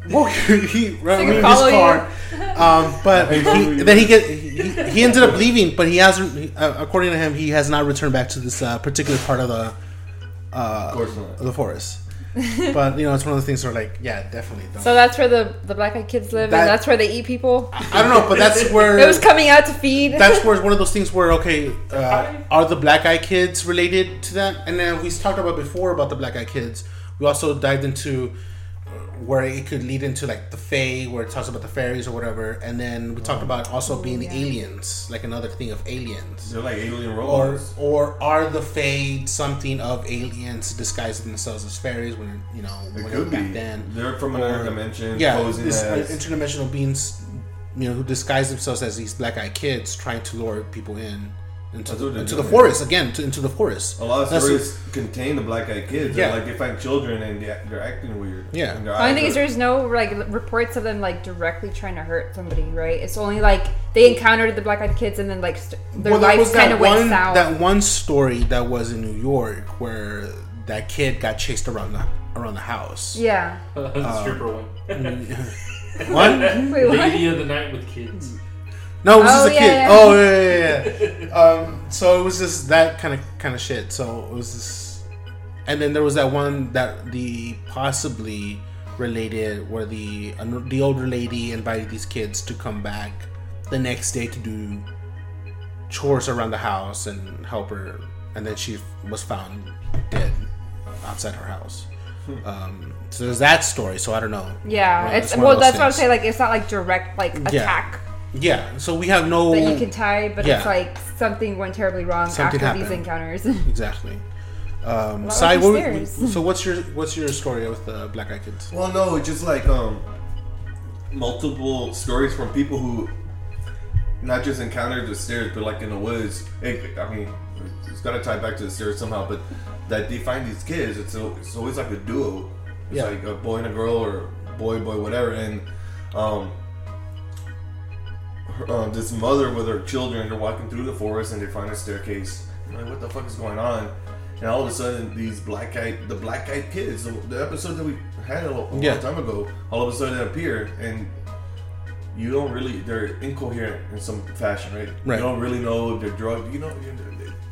Well, he ran can in his car, um, but he, then he get he, he ended up leaving. But he hasn't, uh, according to him, he has not returned back to this uh, particular part of the of course not. the forest. but you know, it's one of the things where like, yeah, definitely. Don't. So that's where the the black eyed kids live, That- and that's where they eat people. I don't know, but that's where It was coming out to feed. that's where it's one of those things where okay, uh, are the black eye kids related to that? And then we talked about before about the black eye kids. We also dived into uh, where it could lead into like the Fae, where it talks about the fairies or whatever. And then we talked about also being yeah. aliens, like another thing of aliens. They're like alien Or, robots. or are the Fae something of aliens disguising themselves as fairies when you know It when could back be. then? They're from another dimension. yeah, this uh, as. interdimensional beings, you know, who disguise themselves as these black-eyed kids, trying to lure people in into, That's into the forest again, to, into the forest. a lot of That's stories contain the black eyed kids. Yeah. Yeah. Like they find children and they, they're acting weird. Yeah. And their The only thing is, are- there's no like reports of them like directly trying to hurt somebody, right? It's only like they encountered the black eyed kids, and then like st- their Well, there life was kind of went one south. that one story that was in New York where that kid got chased around the around the house. yeah. the stripper um, one. One? Wait, what? Lady of the night with kids. No, it was Oh, just a yeah, kid. yeah. Oh yeah, yeah, yeah. um, so it was just that kind of kind of shit. So it was just, and then there was that one that the possibly related where the the older lady invited these kids to come back the next day to do chores around the house and help her, and then she was found dead outside her house. Um, so there's that story. So I don't know. Yeah, it's it's one of well. those That's what I'm saying. Like, it's not like direct like Yeah. attack Yeah. So we have no. that you can tie, but Yeah. it's like something went terribly wrong Something after these encounters. Exactly. Um, Well, Sai, what, stairs. so what's your what's your story with the Black Eyed Kids? Well, no, just like um, multiple stories from people who not just encountered the stairs, but like in the woods. It, I mean, it's got to tie back to the stairs somehow, but that they find these kids. It's, a, it's always like a duo. It's Yeah. like a boy and a girl, or boy, boy, whatever. And um, her, uh, this mother with her children, they're walking through the forest and they find a staircase. I'm like, what the fuck is going on? And all of a sudden, these black eyed, the black eyed kids, the, the episode that we had a, lo- a Yeah. long time ago, all of a sudden appear and you don't really they're incoherent in some fashion, right? Right. You don't really know if they're drugged. You know,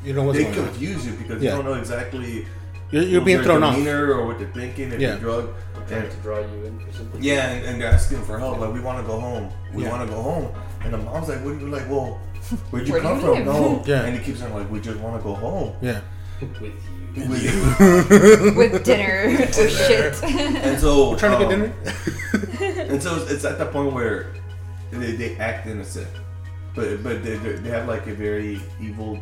you know what's they going on. confuse you because Yeah. you don't know exactly You're, you're being their thrown off. or what they're thinking if Yeah. they're drugged. Trying And, to draw you in for something. yeah, and, and they're asking for help. Like, we want to go home. We Yeah. want to go home. And the mom's like, what are you like? Well, where'd you Where do come you from? live? No. Yeah. And he keeps saying like, we just want to go home. Yeah. With you. With you. with dinner to shit. and so We're trying to get um, dinner. And so it's at that point where they, they act innocent, but but they, they they have like a very evil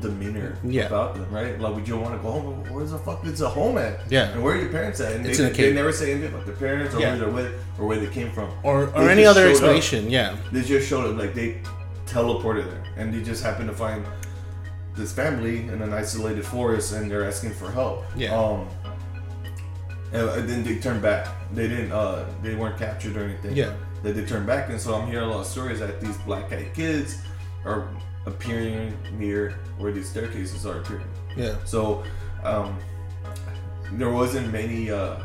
demeanor Yeah. about them, right? Like, would you want to go home? Where's the fuck is the home at? Yeah. And where are your parents at? And they, a they never say anything about their parents or Yeah. where they're with or where they came from. Or, They or any other showed up. explanation. Yeah. They just showed up like they teleported there, and they just happened to find this family in an isolated forest, and they're asking for help. Yeah. Um. And, then they turned back. They didn't. Uh. They weren't captured or anything. Yeah. That they turned back, and so I'm hearing a lot of stories that these black-eyed kids are appearing near where these staircases are appearing. Yeah. So, um, there wasn't many, uh,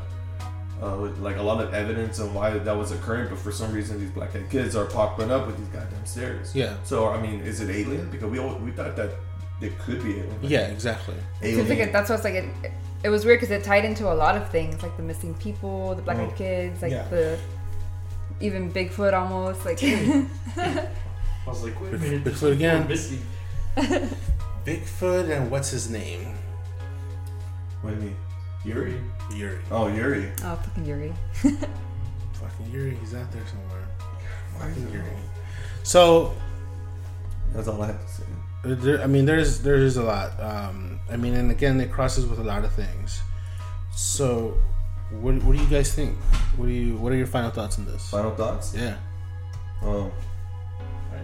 uh, like a lot of evidence of why that was occurring, but for some reason these black-eyed kids are popping up with these goddamn stairs. Yeah. So I mean, is it alien? Because we all, we thought that it could be alien. Yeah. Exactly. Seems like Alien. it, that's what's like it, it was weird because it tied into a lot of things like the missing people, the black eyed Mm. kids, like Yeah. the even Bigfoot almost like I was like, wait a minute. Bigfoot there's again. Missing. Bigfoot and what's his name? What do you mean? Yuri? Yuri. Oh, Yuri. oh fucking Yuri. Fucking Yuri. He's out there somewhere. Fucking Yuri. So That's all I have to say. There, I mean, there's there is a lot. Um, I mean, and again, it crosses with a lot of things. So, what, what do you guys think? What do you What are your final thoughts on this? Final thoughts? Yeah, Um,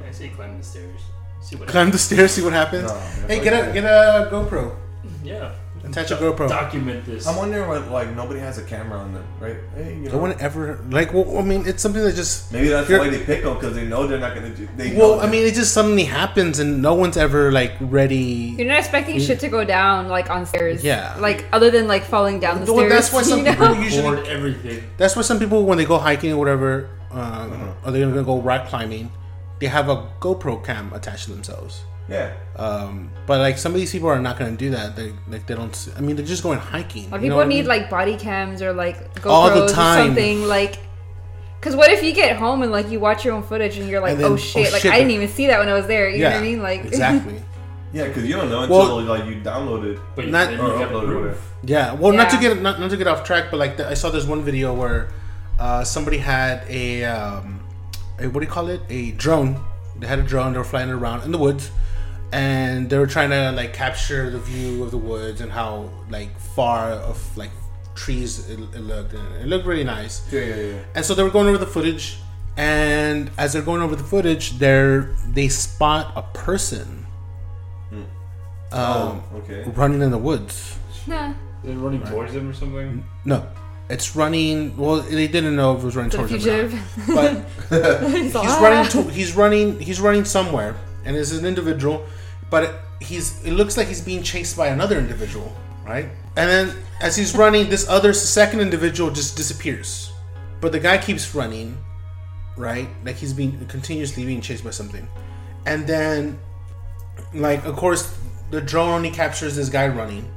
I, I say climb the stairs. See what climb the stairs, see what happens. No, hey, get a get a GoPro. Yeah. Attach a GoPro. Document this. I'm wondering why like nobody has a camera on them, right? Hey, you No know, one ever like. Well, I mean, it's something that just. maybe that's why they pick them because they know they're not gonna do. They Well, know I mean, it just suddenly happens, and no one's ever like ready. You're not expecting shit to go down like on stairs. Yeah. Like other than like falling down the Well, stairs. that's why some you know? people usually everything. That's why some people, when they go hiking or whatever, uh, Uh-huh. or they're gonna go rock climbing, they have a GoPro cam attached to themselves. yeah. Um, but like some of these people are not gonna do that. They like they don't. I mean, they're just going hiking. Like, you know people what I need mean? like body cams or like GoPros All the or something like. Cause what if you get home and like you watch your own footage and you're like, And then- oh shit, oh, like I didn't even see that when I was there. You know yeah, what I mean? Like exactly. Yeah, because you don't know until Well- like you download it. But Not- you or have upload it, proof. whatever. Yeah. Well, not to get not, not to get off track, but like the, I saw this one video where uh, somebody had a, um, a what do you call it? A drone. They had a drone. They were flying around in the woods, and they were trying to like capture the view of the woods and how like far of like trees it, it looked. It looked really nice. Yeah, yeah, yeah. And so they were going over the footage, and as they're going over the footage, they're they spot a person um, oh, okay. running in the woods. nah, They're running towards them or something. No, it's running. Well, they didn't know if it was running towards him, or not. but He's running. To, he's running. He's running somewhere, and it's an individual. But it, he's. It looks like he's being chased by another individual, right? And then as he's running, this other second individual just disappears. But the guy keeps running, right? Like he's being continuously being chased by something, and then, like of course, the drone only captures this guy running,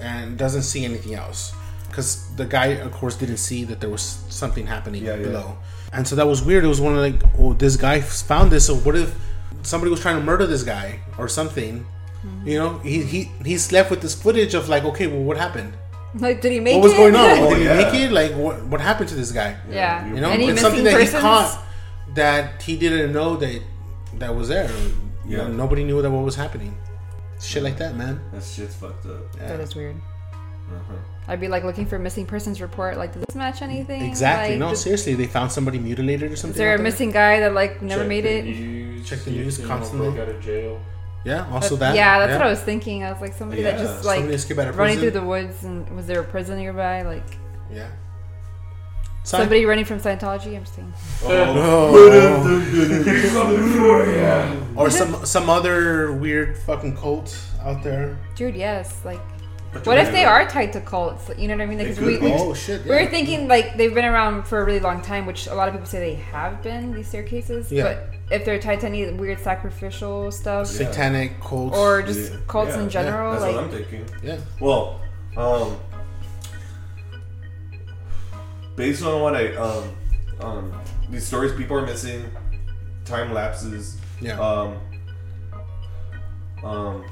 and doesn't see anything else because the guy, of course, didn't see that there was something happening Yeah, yeah. below. And so that was weird. It was one of like, oh, this guy found this. So what if somebody was trying to murder this guy or something? Mm-hmm. You know, he, he he's left with this footage of like, okay, well, what happened? Like, did he make what was it? going on? Oh, Did he yeah. make it? Like, what what happened to this guy? Yeah. You know, Any it's something missing that persons? he caught that he didn't know that that was there. You Yeah. know, nobody knew that what was happening. Shit like that, man. That shit's fucked up. Yeah. That is weird. Uh-huh. I'd be like looking for missing persons report. Like, did this match anything? Exactly. Like, no, did- seriously, they found somebody mutilated or something. is there out a missing guy that like never Check made the it? News, Check the see if news anyone constantly. Broke out of jail. Yeah. Also that. yeah, that's what I was thinking. I was like, somebody that just like Somebody escaped out of running prison. through the woods, and was there a prison nearby? Like Yeah. Sign- somebody running from Scientology? I'm just saying. Oh, no. or some some other weird fucking cult out there. Dude, yes. Like, What if they are tied to cults? You know what I mean? They Because could we, be. we, Oh shit! we were yeah. thinking like they've been around for a really long time, which a lot of people say they have been these staircases. Yeah. But if they're tied to any weird sacrificial stuff Yeah. satanic cults. or just Yeah. cults Yeah, in yeah, general, That's like what I'm thinking. yeah, Well, um, based on what I um, um, these stories people are missing, time lapses, yeah, um, um,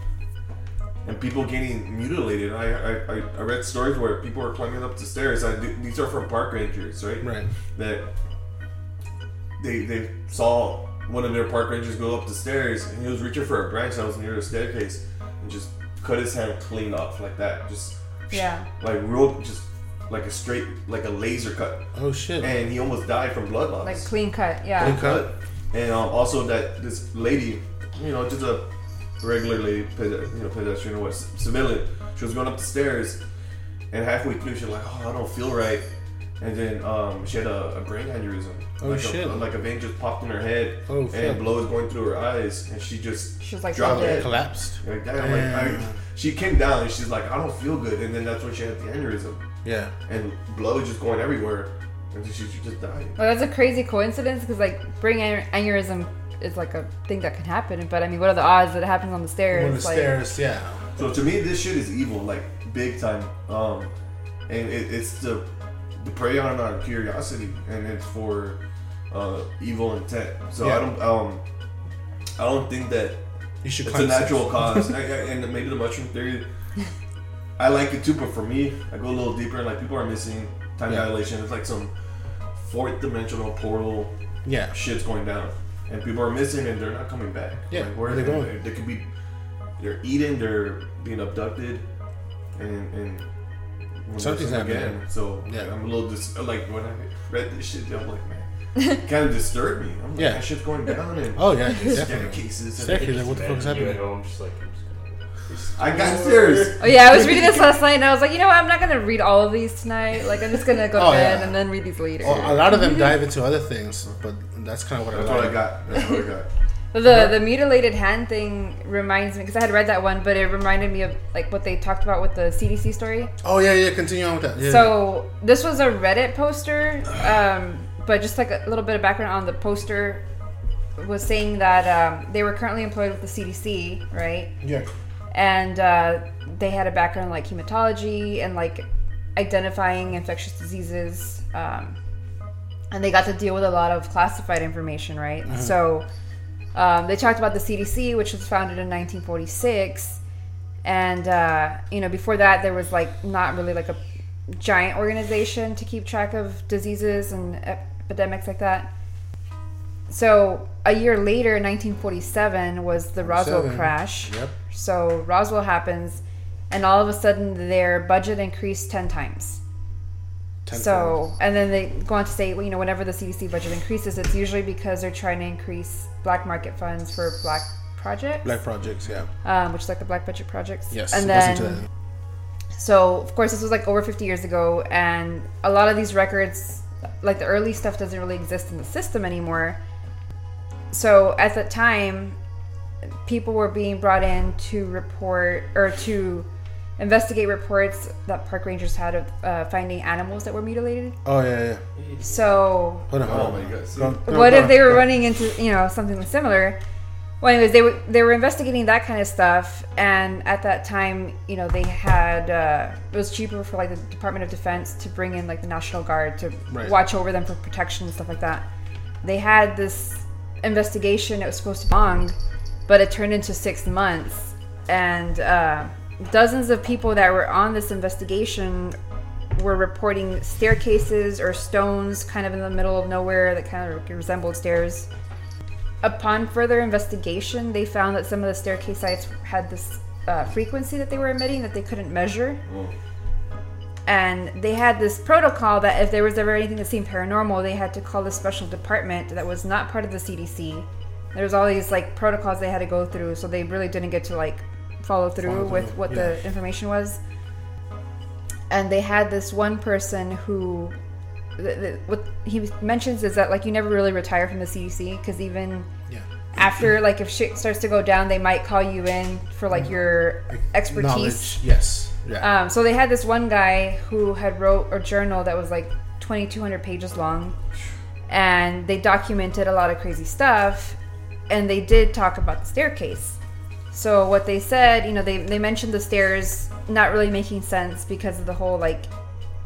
and people getting mutilated. I, I, I, I read stories where people are climbing up the stairs. I, these are from park rangers, right? right. That they they saw one of their park rangers go up the stairs, and he was reaching for a branch that was near the staircase, and just cut his hand clean off like that, just yeah, like real, just like a straight, like a laser cut, Oh shit! and he almost died from blood loss. like clean cut. Yeah. Clean cut. And um, also that this lady, you know, just a regular lady, ped- you know, pedestrian or what, civilian. She was going up the stairs, and halfway through, she's like, "Oh, I don't feel right," and then um, she had a, a brain aneurysm. Oh, like shit. A, like a vein just popped in her head, Oh, fuck. and blood was going through her eyes, and she just She was like dropped dead. dead. collapsed. Like that, like I, Damn. she came down and she's like, "I don't feel good," and then that's when she had the aneurysm, Yeah, and blood was just going everywhere, and she, she just died. Well, that's a crazy coincidence because like brain aneurysm is like a thing that can happen. But I mean, what are the odds that it happens on the stairs? on the like, stairs. Yeah, So to me, this shit is evil, like big time. Um, and it, it's to, to prey on our curiosity, and it's for uh, evil intent. So Yeah. I don't, um, I don't think that you should. it's a natural cause. I, I, and maybe the mushroom theory, I like it too. But for me, I go a little deeper. And like people are missing time Yeah. dilation. It's like some fourth dimensional portal Yeah, shit's going down, and people are missing and they're not coming back. Yeah, like, where where are they they going? They could be, they're eating, they're being abducted, and and Something's there's some happening. So Yeah. I'm a little dis- like when I read this shit, I'm like, man, kind of disturbed me. I'm like, Yeah. that shit's going down, and Oh yeah, there's definitely. staircases. and- Staircase, like, what the fuck is Imagine you at happening? home, just like, I'm just I got stairs. Oh yeah, I was reading this last night and I was like, you know what? I'm not gonna read all of these tonight. Like I'm just gonna go to Oh, bed yeah. and then read these later. Well, a lot of them dive into other things, but that's kind of what That's I what. I got. That's what I got. The the mutilated hand thing reminds me because I had read that one, but it reminded me of like what they talked about with the CDC story. Oh yeah, yeah. Continue on with that. Yeah. So this was a Reddit poster, um, but just like a little bit of background on the poster was saying that um, they were currently employed with the CDC, right? yeah, And uh, they had a background in, like hematology and like identifying infectious diseases, um, and they got to deal with a lot of classified information, right? So um, they talked about the CDC, which was founded in 1946, and uh, you know before that there was like not really like a giant organization to keep track of diseases and epidemics like that. So a year later, 1947, was the Roswell 47. crash. Yep. So Roswell happens, and all of a sudden their budget increased 10 times. So, and then they go on to say, well, you know, whenever the CDC budget increases, it's usually because they're trying to increase black market funds for black projects, black projects. Yeah. um, which is like the black budget projects. Yes. and listen then to that. so, of course, this was like over 50 years ago, and a lot of these records, like the early stuff, doesn't really exist in the system anymore. So, at the time, people were being brought in to report or to investigate reports that park rangers had of uh, finding animals that were mutilated. Oh yeah, yeah. So, Hold on. Oh my god. see? Go on, go on, what go if on, they were running into you know something similar well anyways they were they were investigating that kind of stuff and at that time you know they had uh, it was cheaper for like the department of defense to bring in like the national guard to Right. watch over them for protection and stuff like that they had this investigation it was supposed to be long but it turned into six months and uh, dozens of people that were on this investigation were reporting staircases or stones kind of in the middle of nowhere that kind of resembled stairs. Upon further investigation, they found that some of the staircase sites had this uh, frequency that they were emitting that they couldn't measure. And they had this protocol that if there was ever anything that seemed paranormal, they had to call this special department that was not part of the CDC. There was all these like protocols they had to go through, so they really didn't get to like follow through Follow with through, what yeah. the information was. And they had this one person who, th th what he mentions is that like you never really retire from the CDC because even Yeah. after like if shit starts to go down, they might call you in for like your expertise. Knowledge, yes, yeah. Um, so they had this one guy who had wrote a journal that was like 2,200 pages long, and they documented a lot of crazy stuff, and they did talk about the staircase. So what they said, you know, they they mentioned the stairs not really making sense because of the whole like,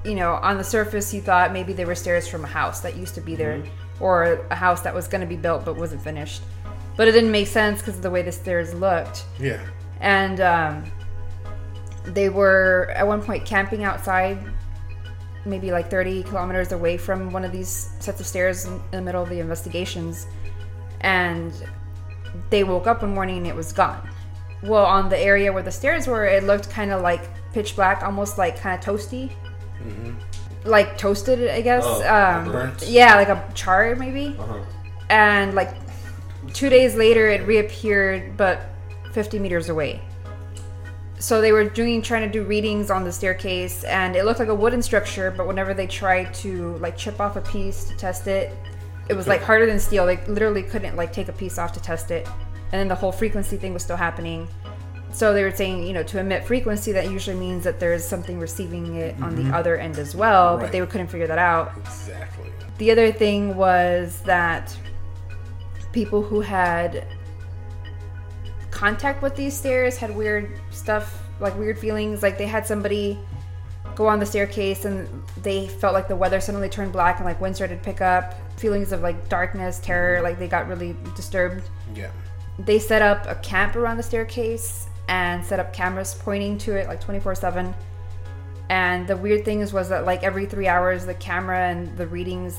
you know, on the surface you thought maybe they were stairs from a house that used to be there, or a house that was going to be built but wasn't finished. But it didn't make sense because of the way the stairs looked yeah. and um, they were at one point camping outside maybe like 30 kilometers away from one of these sets of stairs in, in the middle of the investigations and they woke up one morning and it was gone well on the area where the stairs were it looked kind of like pitch black almost like kind of toasty like toasted i guess Oh, um, yeah like a char maybe. Uh-huh. and like two days later it reappeared but 50 meters away. So they were doing trying to do readings on the staircase and it looked like a wooden structure but whenever they tried to like chip off a piece to test it it was like harder than steel. They literally couldn't like take a piece off to test it and then the whole frequency thing was still happening so they were saying you know to emit frequency that usually means that there's something receiving it on the mm-hmm. other end as well but they couldn't figure that out Exactly. the other thing was that people who had contact with these stairs had weird stuff, like weird feelings. Like they had somebody go on the staircase and they felt like the weather suddenly turned black and like wind started to pick up. Feelings of like darkness, terror, mm-hmm. like they got really disturbed. Yeah. They set up a camp around the staircase and set up cameras pointing to it like 24 7 and the weird thing is was that like every three hours the camera and the readings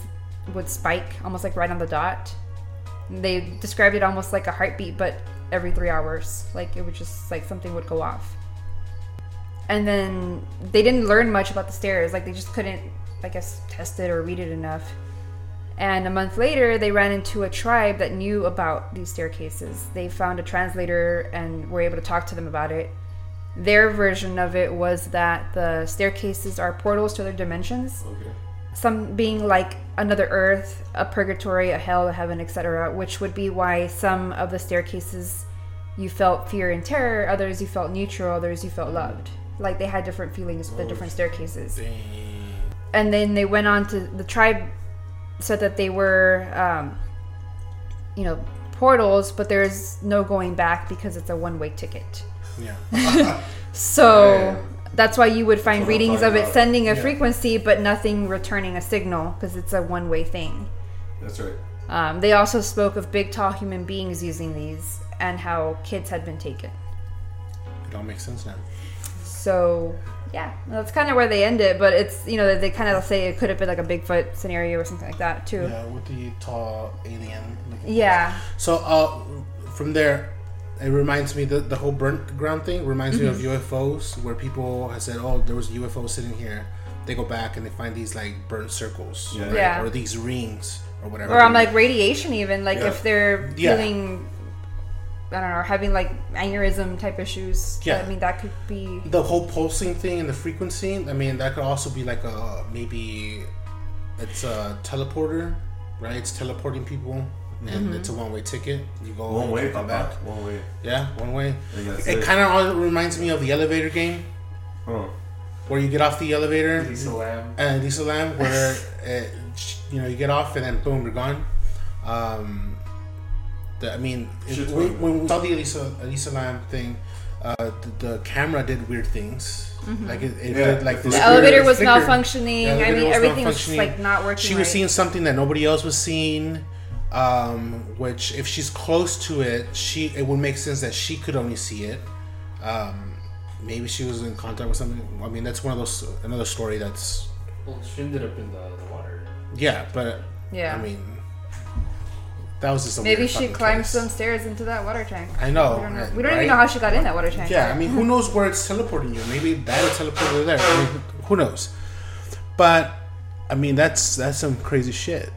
would spike almost like right on the dot. They described it almost like a heartbeat but every three hours like it would just like something would go off. And then they didn't learn much about the stairs like they just couldn't i guess test it or read it enough and a month later, they ran into a tribe that knew about these staircases. They found a translator and were able to talk to them about it. Their version of it was that the staircases are portals to other dimensions, Okay. some being like another earth, a purgatory, a hell, a heaven, etc., which would be why some of the staircases you felt fear and terror, others you felt neutral, others you felt loved. Like they had different feelings with the oh, different staircases and then they went on to the tribe said that they were um, you know portals but there's no going back because it's a one-way ticket Yeah. so Yeah. that's why you would find That's what I'm readings of it about. sending a Yeah. frequency but nothing returning a signal because it's a one-way thing That's right. um, they also spoke of big tall human beings using these and how kids had been taken It all makes sense now. so yeah that's kind of where they end it but it's you know they kind of say it could have been like a bigfoot scenario or something like that too Yeah, with the tall alien. looking yeah So uh, from there, it reminds me the the whole burnt ground thing reminds me of Mm-hmm. UFOs, where people have said, "Oh, there was a UFO sitting here." They go back and they find these like burnt circles, Yeah. right? Yeah. or these rings or whatever. or on like radiation even like Yeah. if they're Yeah. feeling i don't know having like aneurysm type issues Yeah. i mean that could be the whole pulsing thing and the frequency. I mean, that could also be like a maybe it's a teleporter, right? It's teleporting people, and Mm-hmm. it's a one way ticket. You go One way, come Papa. back. One way. Yeah, one way. It it. kind of reminds me of the elevator game, Oh. where you get off the elevator. Lisa Lam. and Lisa Lam, where it, you know you get off and then boom, you're gone. Um, the, I mean, it, Shit's we, when we saw the Elisa Elisa Lam thing, uh, the, the camera did weird things. Like it, it Yeah. did like this. the The elevator was flicker. malfunctioning The i mean was everything was just like not working She was right. seeing something that nobody else was seeing. Um, which, if she's close to it, she it would make sense that she could only see it. Um, maybe she was in contact with something. I mean, that's one of those another story that's Well, she ended up in the, the water. yeah, but yeah I mean, that was just a maybe she climbed place. some stairs into that water tank I know. we don't, know. We don't even know how she got in that water tank Yeah, I mean, who knows where it's teleporting you? Maybe that'll teleport you there. I mean, who knows? But I mean, that's that's some crazy shit.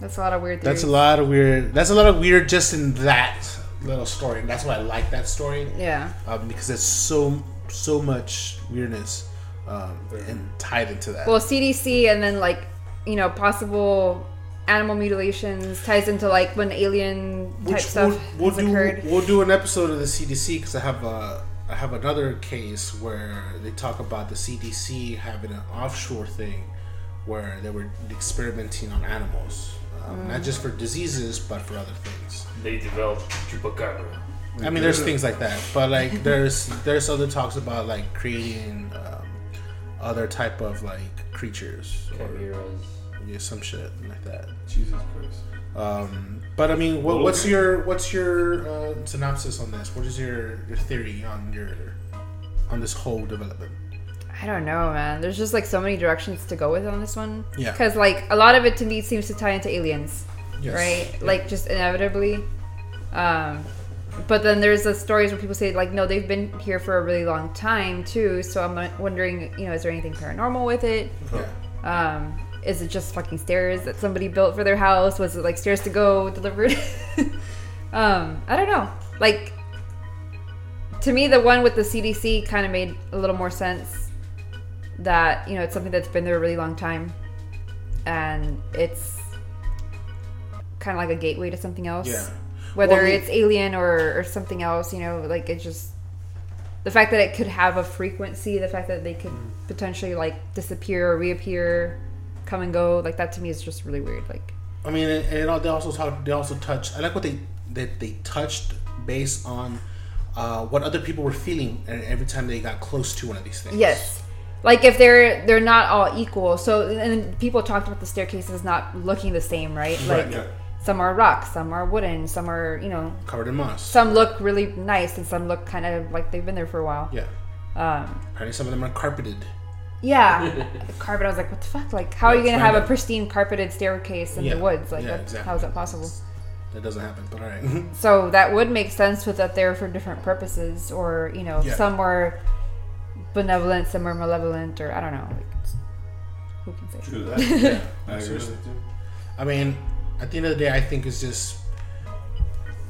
that's a lot of weird That's a lot of weird. That's a lot of weird just in that little story. And that's why I like that story yeah um, because it's so so much weirdness um, and tied into that. well cdc and then like you know possible animal mutilations ties into like when alien type Which stuff we'll, we'll has do. occurred. We'll do an episode of the CDC because I have a. I have another case where they talk about the CDC having an offshore thing where they were experimenting on animals, um, Mm. not just for diseases but for other things. They developed chupacabra. I mean, there's things like that, but like there's there's other talks about like creating um, other type of like creatures or Chimeras. Yeah, some shit like that. Jesus Christ. Um, but I mean, what, what's your what's your uh, synopsis on this? What is your, your theory on your on this whole development? I don't know, man. There's just like so many directions to go with on this one. Yeah. Because like a lot of it to me seems to tie into aliens, Yes. right? Like just inevitably. Um, but then there's the stories where people say like, no, they've been here for a really long time too. So I'm wondering, you know, is there anything paranormal with it? Yeah. Um, is it just fucking stairs that somebody built for their house? Was it like stairs to go delivered? um, I don't know. Like to me, the one with the CDC kind of made a little more sense. That you know, it's something that's been there a really long time, and it's kind of like a gateway to something else. Yeah. Whether Well, it's alien or or something else, you know, like it just the fact that it could have a frequency, the fact that they could potentially like disappear or reappear, come and go, like that to me is just really weird. Like, I mean, and, al- they also talk. They also touched. I like what they that they touched based on uh, what other people were feeling every time they got close to one of these things. yes, like if they're they're not all equal. So and people talked about the staircases not looking the same, right? Like yeah. some are rock, some are wooden, some are you know, Covered in moss. some look really nice and some look kind of like they've been there for a while. yeah. Um, Apparently, some of them are carpeted. Yeah, carpet. I was like, what the fuck? Like, how are you gonna it's have a pristine carpeted staircase in Yeah, the woods? Like, yeah, that, exactly. how is that possible? That doesn't happen. But all right. So that would make sense with that they're for different purposes, or you know, Yeah. some were benevolent, some are malevolent, or I don't know. Like, who can say? True that. Yeah. I agree Seriously. with you. I mean, at the end of the day, I think it's just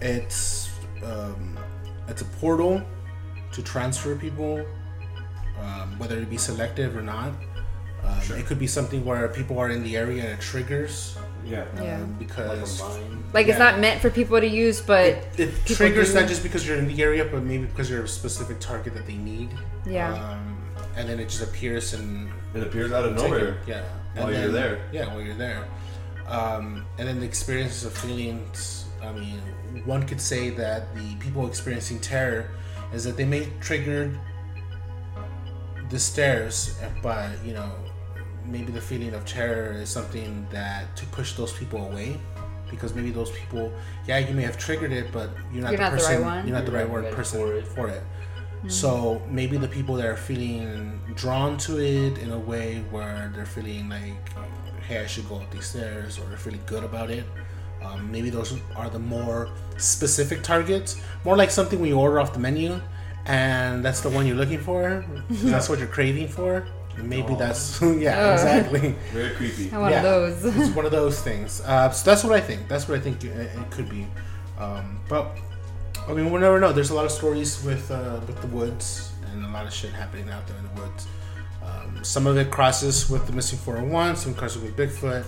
it's um, it's a portal to transfer people, um, whether it be selective or not. Um, Sure. It could be something where people are in the area and it triggers Yeah. Yeah. um, Like because a mine. Like, it's not meant for people to use, but it, it triggers do. not just because you're in the area, but maybe because you're a specific target that they need. Yeah. Um, and then it just appears and It appears out of nowhere. it, Yeah. While And you're there. Yeah, while you're there. Um, and then the experiences of feelings. I mean, one could say that the people experiencing terror is that they may trigger the stairs, but you know, maybe the feeling of terror is something that to push those people away. Because maybe those people, yeah, you may have triggered it, but you're not You're the not the person. right one. You're not the You're right not one person for it. for it. So maybe the people that are feeling drawn to it in a way where they're feeling like, hey, I should go up these stairs, or they're feeling good about it. Um, maybe those are the more specific targets, more like something we order off the menu, and that's the one you're looking for. that's what you're craving for. Maybe that's yeah, Ugh. exactly. Very creepy. I want Yeah. those. it's one of those things. Uh, so that's what I think. That's what I think it, it could be. Um, but I mean, we'll never know. There's a lot of stories with uh, with the woods and a lot of shit happening out there in the woods. Um, some of it crosses with the missing 411. Some crosses with Bigfoot,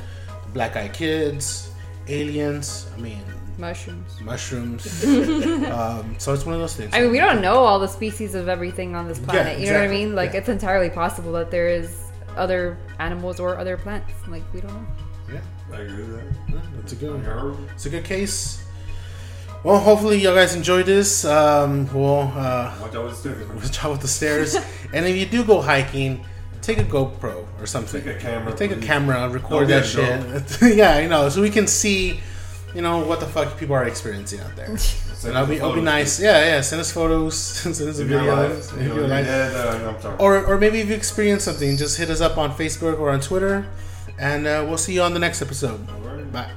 the Black Eyed Kids, aliens. I mean, Mushrooms. mushrooms. um, so it's one of those things. I mean, we don't know all the species of everything on this planet. You know what I mean? Like, Yeah. it's entirely possible that there is other animals or other plants. Like, we don't know. Yeah, I agree with that. yeah, it's a good. one. It's a good case. Well, hopefully you guys enjoyed this. Um, we'll uh, Watch out with the stairs. watch out with the stairs. and if you do go hiking, take a GoPro or something. Take a camera, Take a camera, record that shit. yeah, you know, so we can see, you know, what the fuck people are experiencing out there. And it'll be, it'll be nice. Yeah, yeah. Send us photos. send us a video. alive, you know, you're alive. dead, I'm sorry. Or, or maybe if you experience something, just hit us up on Facebook or on Twitter. And uh, we'll see you on the next episode. Alright. Bye.